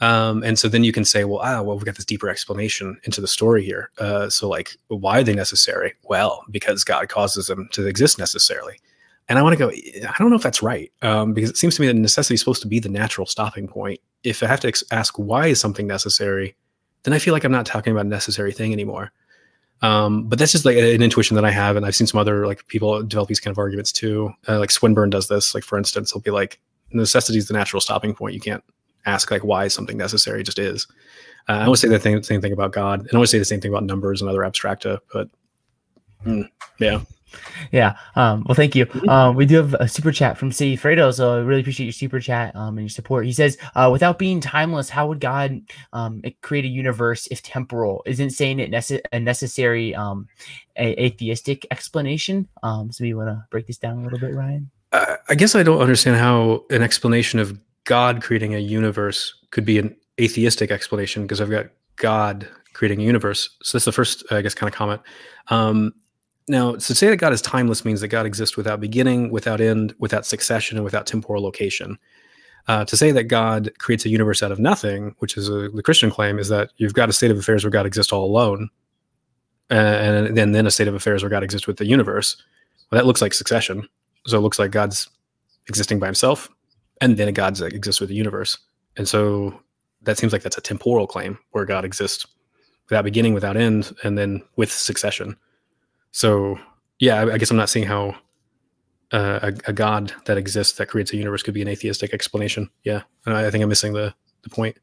[SPEAKER 2] Um, and so then you can say, well, ah, well, we've got this deeper explanation into the story here. Uh, so like, why are they necessary? Well, because God causes them to exist necessarily. And I want to go, I don't know if that's right, um, because it seems to me that necessity is supposed to be the natural stopping point. If I have to ex- ask why is something necessary, then I feel like I'm not talking about a necessary thing anymore. Um, but that's just like an intuition that I have, and I've seen some other like people develop these kind of arguments too. Uh, like Swinburne does this. Like for instance, he'll be like, necessity is the natural stopping point. You can't ask like why something necessary. Just is. Uh, I always say the same, same thing about God, and I always say the same thing about numbers and other abstracta. But mm, yeah.
[SPEAKER 1] Yeah. Um, well, thank you. Mm-hmm. Um, we do have a super chat from City Fredo, so I really appreciate your super chat um, and your support. He says, uh, "Without being timeless, how would God um, create a universe if temporal? Isn't saying it nece- a necessary um, a- atheistic explanation?" Um, so, you want to break this down a little bit, Ryan?
[SPEAKER 2] Uh, I guess I don't understand how an explanation of God creating a universe could be an atheistic explanation because I've got God creating a universe. So that's the first, I guess, kind of comment. Um, now, to say that God is timeless means that God exists without beginning, without end, without succession, and without temporal location. Uh, to say that God creates a universe out of nothing, which is a, the Christian claim, is that you've got a state of affairs where God exists all alone, uh, and then then a state of affairs where God exists with the universe. Well, that looks like succession. So it looks like God's existing by himself, and then God exists with the universe. And so that seems like that's a temporal claim where God exists without beginning, without end, and then with succession. So yeah, I, I guess I'm not seeing how uh, a, a, god that exists that creates a universe could be an atheistic explanation. Yeah, I, I think I'm missing the the point.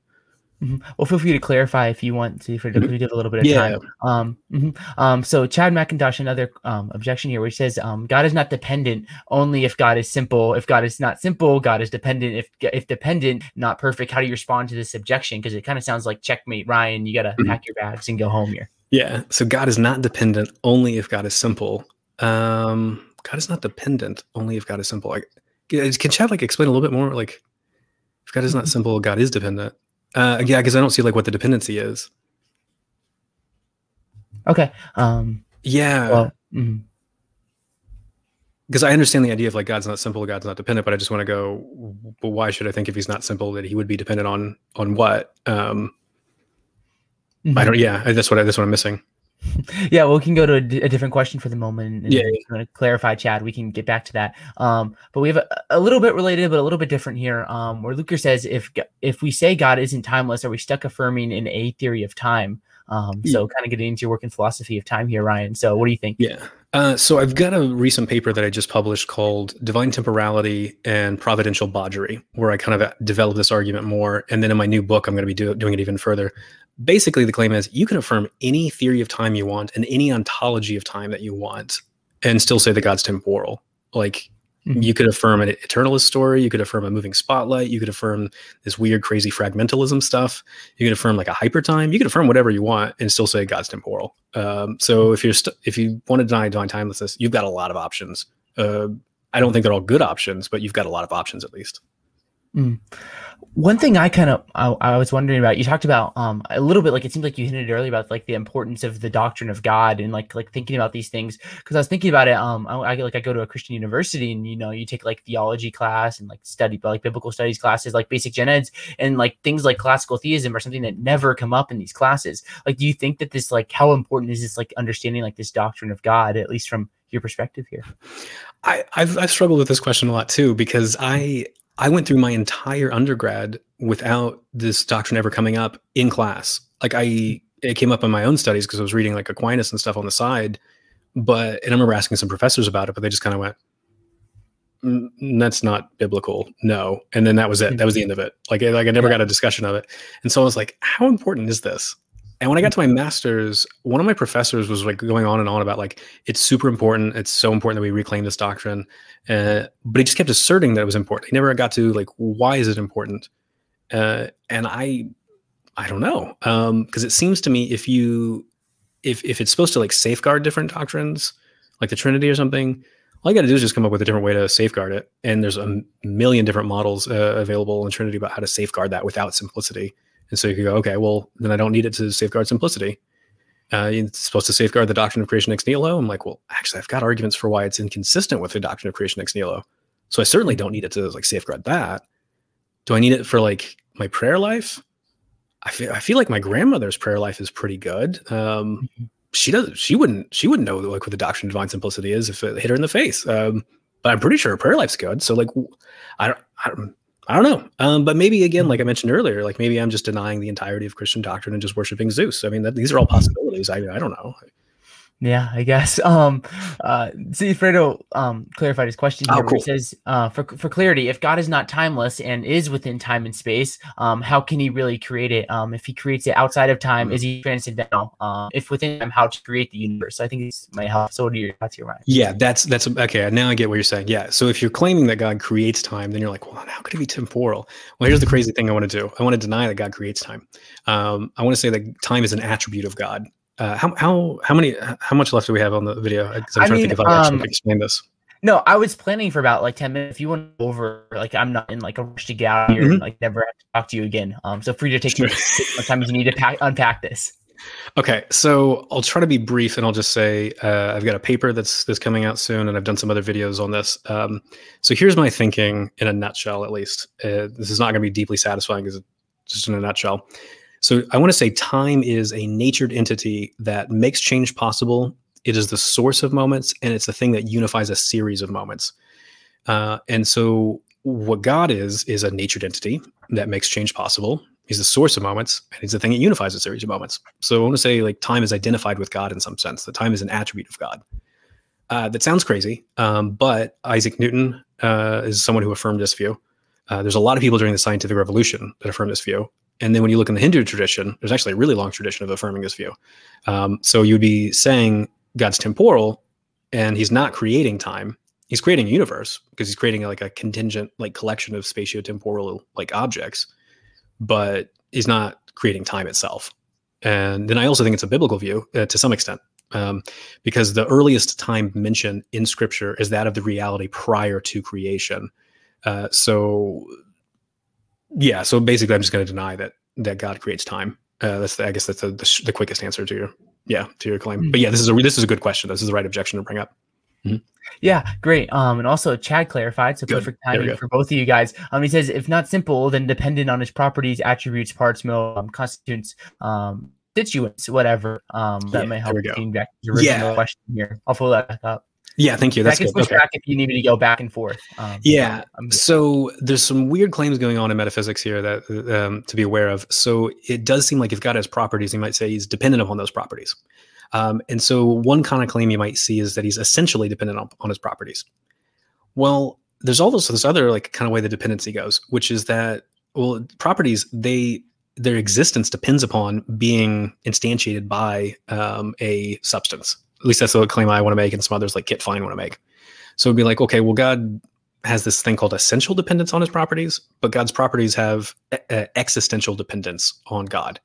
[SPEAKER 1] Mm-hmm. Well, feel free to clarify if you want to. For we have a little bit of yeah. time. Um, mm-hmm. um, so Chad McIntosh, another um, objection here, where he says, um, "God is not dependent only if God is simple. If God is not simple, God is dependent. If if dependent, not perfect." How do you respond to this objection? Because it kind of sounds like checkmate, Ryan. You got to mm-hmm. pack your bags and go home here.
[SPEAKER 2] Yeah. So God is not dependent only if God is simple. Um, God is not dependent only if God is simple. Like, can Chad like explain a little bit more? Like, if God is not mm-hmm. simple, God is dependent. Uh, yeah, because I don't see like what the dependency is.
[SPEAKER 1] Okay. Um.
[SPEAKER 2] Yeah. Well, mm-hmm. because I understand the idea of like God's not simple, God's not dependent, but I just want to go, well, why should I think if he's not simple that he would be dependent on on what? Um, mm-hmm. I don't. Yeah, that's what I, that's what I'm missing.
[SPEAKER 1] yeah, well, we can go to a, d- a different question for the moment. And yeah, yeah. to clarify, Chad. We can get back to that. Um, but we have a, a, little bit related, but a little bit different here. Um, where Luker says, if if we say God isn't timeless, are we stuck affirming an a theory of time? Um, so yeah. kind of getting into your working philosophy of time here, Ryan. So what do you think?
[SPEAKER 2] Yeah. Uh, so I've got a recent paper that I just published called Divine Temporality and Providential Bodgery, where I kind of develop this argument more. And then in my new book, I'm going to be do- doing it even further basically the claim is you can affirm any theory of time you want and any ontology of time that you want and still say that God's temporal. Like mm-hmm. you could affirm an eternalist story, you could affirm a moving spotlight, you could affirm this weird, crazy fragmentalism stuff, you could affirm like a hypertime, you could affirm whatever you want and still say God's temporal. Um, so mm-hmm. if you're st- if you want to deny divine timelessness, you've got a lot of options. Uh, I don't think they're all good options, but you've got a lot of options at least.
[SPEAKER 1] Mm. One thing I kind of I, I, was wondering about, you talked about um a little bit like it seems like you hinted earlier about like the importance of the doctrine of God and like like thinking about these things because I was thinking about it um I, I, like I go to a Christian university and you know you take like theology class and like study like biblical studies classes like basic gen eds and like things like classical theism are something that never come up in these classes. Like do you think that this like how important is this like understanding like this doctrine of God at least from your perspective here?
[SPEAKER 2] I, I've I've struggled with this question a lot too because I I went through my entire undergrad without this doctrine ever coming up in class. Like I, it came up in my own studies because I was reading like Aquinas and stuff on the side. But and I remember asking some professors about it, but they just kind of went, "That's not biblical." No, and then that was it. Hmm. That was the end of it. Like, like I never got a discussion of it. And so I was like, "How important is this?" And when I got to my master's, one of my professors was like going on and on about like it's super important. It's so important that we reclaim this doctrine. Uh, but he just kept asserting that it was important. He never got to like why is it important? Uh, and I, I don't know, because um, it seems to me if you, if if it's supposed to like safeguard different doctrines, like the Trinity or something, all you got to do is just come up with a different way to safeguard it. And there's a million different models uh, available in Trinity about how to safeguard that without simplicity. And so you could go, okay, well, then I don't need it to safeguard simplicity. Uh, it's supposed to safeguard the doctrine of creation ex nihilo. I'm like, well, actually, I've got arguments for why it's inconsistent with the doctrine of creation ex nihilo. So I certainly don't need it to like safeguard that. Do I need it for like my prayer life? I feel I feel like my grandmother's prayer life is pretty good. Um, mm-hmm. she does she wouldn't she wouldn't know like what the doctrine of divine simplicity is if it hit her in the face. Um, but I'm pretty sure her prayer life's good. So like, I don't, I don't I don't know. Um, but maybe again, like I mentioned earlier, like maybe I'm just denying the entirety of Christian doctrine and just worshiping Zeus. I mean, that, these are all possibilities. I, I don't know.
[SPEAKER 1] Yeah, I guess. Um, uh, see, Fredo um, clarified his question here. Oh, cool. He says, uh, for, for clarity, if God is not timeless and is within time and space, um, how can he really create it? Um, if he creates it outside of time, mm-hmm. is he transcendental? Um, if within time, how to create the universe? So I think this might help. So what are your thoughts here, Ryan?
[SPEAKER 2] Yeah, that's, that's okay. Now I get what you're saying. Yeah. So if you're claiming that God creates time, then you're like, well, how could it be temporal? Well, here's the crazy thing I want to do. I want to deny that God creates time. Um, I want to say that time is an attribute of God uh, how how how many how much left do we have on the video? I'm trying mean, to think if I actually um, explain this.
[SPEAKER 1] No, I was planning for about like ten minutes. If you want over, like I'm not in like a rush to get out here mm-hmm. and like never have to talk to you again. Um, so free to take sure. as much time as you need to pack, unpack this.
[SPEAKER 2] Okay, so I'll try to be brief, and I'll just say uh, I've got a paper that's that's coming out soon, and I've done some other videos on this. Um, so here's my thinking in a nutshell, at least. Uh, this is not going to be deeply satisfying, because it's just in a nutshell. So I want to say time is a natured entity that makes change possible. It is the source of moments, and it's the thing that unifies a series of moments. Uh, and so what God is is a natured entity that makes change possible. He's the source of moments, and he's the thing that unifies a series of moments. So I want to say like time is identified with God in some sense. That time is an attribute of God. Uh, that sounds crazy, um, but Isaac Newton uh, is someone who affirmed this view. Uh, there's a lot of people during the scientific revolution that affirm this view. And then when you look in the Hindu tradition, there's actually a really long tradition of affirming this view. Um, so you'd be saying God's temporal and he's not creating time. He's creating a universe because he's creating like a contingent like collection of spatiotemporal like objects, but he's not creating time itself. And then I also think it's a biblical view uh, to some extent um, because the earliest time mentioned in scripture is that of the reality prior to creation. Uh, so yeah, so basically, I'm just going to deny that that God creates time. Uh, that's the, I guess that's the, the, the, quickest answer to your yeah to your claim. Mm-hmm. But yeah, this is a this is a good question. This is the right objection to bring up. Mhm.
[SPEAKER 1] Yeah, great. Um, and also Chad clarified, so
[SPEAKER 2] Good.
[SPEAKER 1] perfect timing for both of you guys. Um, he says if not simple, then dependent on his properties, attributes, parts, mode, um, constituents, um, constituents, whatever. Um, that
[SPEAKER 2] Yeah,
[SPEAKER 1] may help
[SPEAKER 2] we go.
[SPEAKER 1] getting back to your original
[SPEAKER 2] Yeah.
[SPEAKER 1] question here. I'll pull that back up.
[SPEAKER 2] Yeah, thank you.
[SPEAKER 1] I
[SPEAKER 2] That's
[SPEAKER 1] can
[SPEAKER 2] good.
[SPEAKER 1] switch
[SPEAKER 2] Okay.
[SPEAKER 1] back if you need me to go back and forth. Um,
[SPEAKER 2] Yeah.
[SPEAKER 1] I'm-
[SPEAKER 2] So there's some weird claims going on in metaphysics here that um, to be aware of. So it does seem like if God has properties, you might say he's dependent upon those properties. Um, and so one kind of claim you might see is that he's essentially dependent on, on his properties. Well, there's also this other like kind of way the dependency goes, which is that well, properties they their existence depends upon being instantiated by um, a substance. At least that's the claim I want to make, and some others like Kit Fine want to make. So it'd be like, okay, well, God has this thing called essential dependence on his properties, but God's properties have uh, existential dependence on God.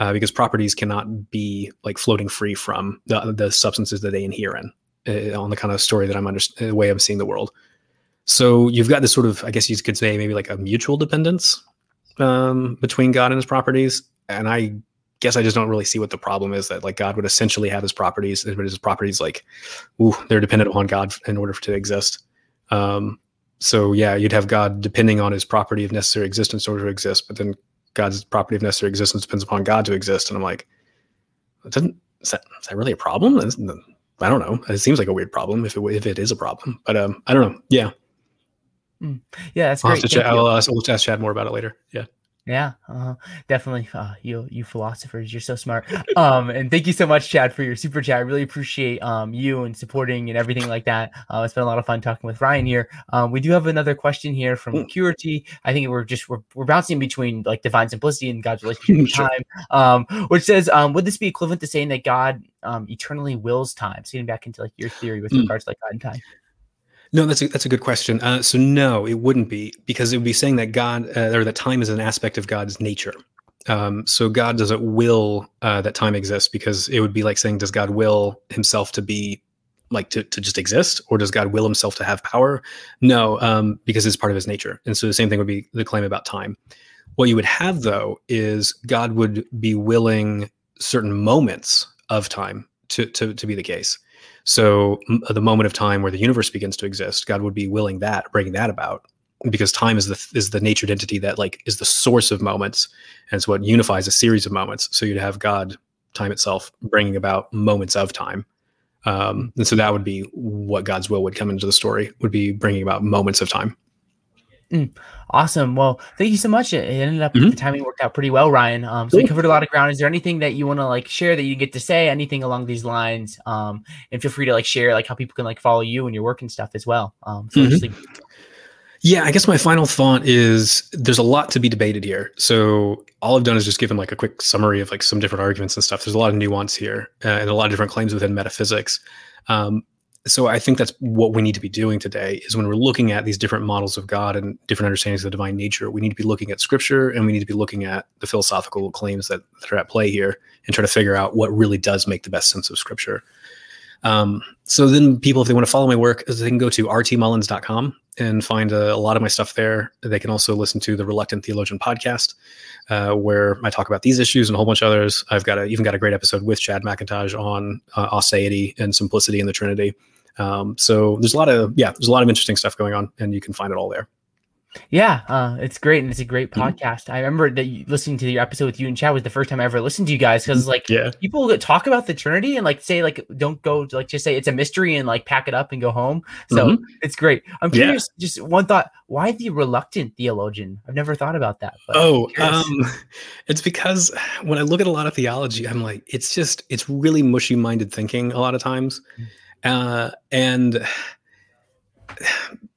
[SPEAKER 2] Uh, because properties cannot be like floating free from the, the substances that they inhere in, uh, on the kind of story that I'm under the way I'm seeing the world. So you've got this sort of, I guess you could say, maybe like a mutual dependence um, between God and his properties. And I guess I just don't really see what the problem is that like God would essentially have his properties, but his properties like, ooh, they're dependent upon God in order to exist. Um, so yeah, you'd have God depending on his property of necessary existence in order to exist, but then God's property of necessary existence depends upon God to exist. And I'm like, it doesn't is that, is that really a problem? I don't know. It seems like a weird problem if it if it is a problem, but um, I don't know. Yeah,
[SPEAKER 1] yeah, that's
[SPEAKER 2] I'll
[SPEAKER 1] great.
[SPEAKER 2] Have to I'll, uh, we'll ask Chad more about it later. Yeah.
[SPEAKER 1] Yeah, uh, definitely. Uh, you, you philosophers, you're so smart. Um, and thank you so much, Chad, for your super chat. I really appreciate um you and supporting and everything like that. Uh, it's been a lot of fun talking with Ryan here. Um, we do have another question here from
[SPEAKER 2] Mm.
[SPEAKER 1] Curity. I think we're just we're, we're bouncing between like divine simplicity and God's relationship with
[SPEAKER 2] Sure.
[SPEAKER 1] time. Um, which says, um, would this be equivalent to saying that God um eternally wills time? So getting back into like your theory with
[SPEAKER 2] Mm.
[SPEAKER 1] regards to like God and time.
[SPEAKER 2] No, that's a, that's a good question. Uh, so no, it wouldn't be because it would be saying that God uh, or that time is an aspect of God's nature. Um, so God doesn't will uh, that time exists because it would be like saying, does God will Himself to be like to, to just exist, or does God will Himself to have power? No, um, because it's part of His nature. And so the same thing would be the claim about time. What you would have though is God would be willing certain moments of time to to to be the case. So m- the moment of time where the universe begins to exist, God would be willing that, bringing that about, because time is the is the natured entity that like is the source of moments, and it's what unifies a series of moments. So you'd have God, time itself, bringing about moments of time, um, and so that would be what God's will would come into the story, would be bringing about moments of time.
[SPEAKER 1] Awesome. Well, thank you so much. It ended up
[SPEAKER 2] Mhm.
[SPEAKER 1] the timing worked out pretty well, Ryan. Um, so we covered a lot of ground. Is there anything that you want to like share that you get to say? Anything along these lines? Um, and feel free to like share like how people can like follow you and your work and stuff as well. Um, so
[SPEAKER 2] Mhm.
[SPEAKER 1] like,
[SPEAKER 2] Yeah, I guess my final thought is there's a lot to be debated here. So all I've done is just given like a quick summary of like some different arguments and stuff. There's a lot of nuance here uh, and a lot of different claims within metaphysics. Um, so I think that's what we need to be doing today is when we're looking at these different models of God and different understandings of the divine nature, we need to be looking at scripture and we need to be looking at the philosophical claims that, that are at play here and try to figure out what really does make the best sense of scripture. Um, so then people, if they want to follow my work, they can go to rtmullins.com and find a, a lot of my stuff there. They can also listen to the Reluctant Theologian podcast, uh, where I talk about these issues and a whole bunch of others. I've got a, even got a great episode with Chad McIntosh on uh, aseity and simplicity in the Trinity. Um, so there's a lot of yeah, there's a lot of interesting stuff going on, and you can find it all there.
[SPEAKER 1] Yeah, uh, it's great and it's a great
[SPEAKER 2] Mhm.
[SPEAKER 1] podcast. I remember that you, listening to your episode with you and Chad was the first time I ever listened to you guys because like
[SPEAKER 2] Yeah,
[SPEAKER 1] people that talk about the Trinity and like say like don't go to, like just say it's a mystery and like pack it up and go home. So
[SPEAKER 2] Mhm.
[SPEAKER 1] it's great. I'm
[SPEAKER 2] Yeah.
[SPEAKER 1] curious. Just one thought: Why the reluctant theologian? I've never thought about that. but
[SPEAKER 2] Oh, um, it's because when I look at a lot of theology, I'm like, it's just, it's really mushy minded thinking a lot of times. Uh, and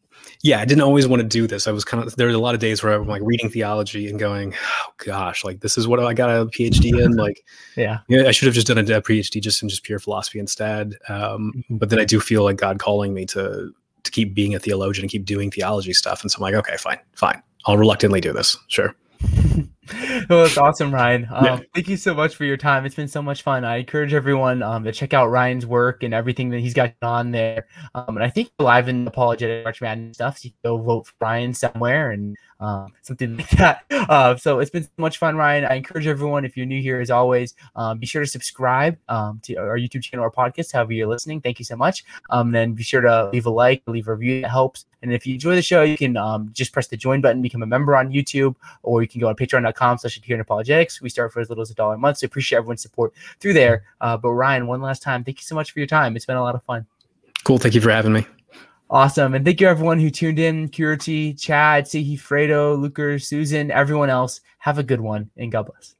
[SPEAKER 2] yeah, I didn't always want to do this. I was kind of, there were a lot of days where I'm like reading theology and going, oh gosh, like this is what I got a PhD in. Like,
[SPEAKER 1] yeah.
[SPEAKER 2] I should have just done a, a PhD just in just pure philosophy instead. Um, but then I do feel like God calling me to, to keep being a theologian and keep doing theology stuff. And so I'm like, okay, fine, fine. I'll reluctantly do this. Sure.
[SPEAKER 1] well, it's awesome, Ryan. Um, yeah. Thank you so much for your time. It's been so much fun. I encourage everyone um, to check out Ryan's work and everything that he's got on there. Um, and I think live in apologetic March Madness stuff. So you can go vote for Ryan somewhere and um, something like that. Uh, so it's been so much fun, Ryan. I encourage everyone, if you're new here, as always, um, be sure to subscribe um, to our YouTube channel or podcast, however you're listening. Thank you so much. Um, then be sure to leave a like, leave a review. That helps. And if you enjoy the show, you can um, just press the join button, become a member on YouTube, or you can go on patreon.com slash apologetics. We start for as little as a dollar a month. So appreciate everyone's support through there. Uh, but Ryan, one last time, thank you so much for your time. It's been a lot of fun.
[SPEAKER 2] Cool. Thank you for having me.
[SPEAKER 1] Awesome. And thank you everyone who tuned in. Curity, Chad, Sihi, Fredo, Luker, Susan, everyone else. Have a good one and God bless.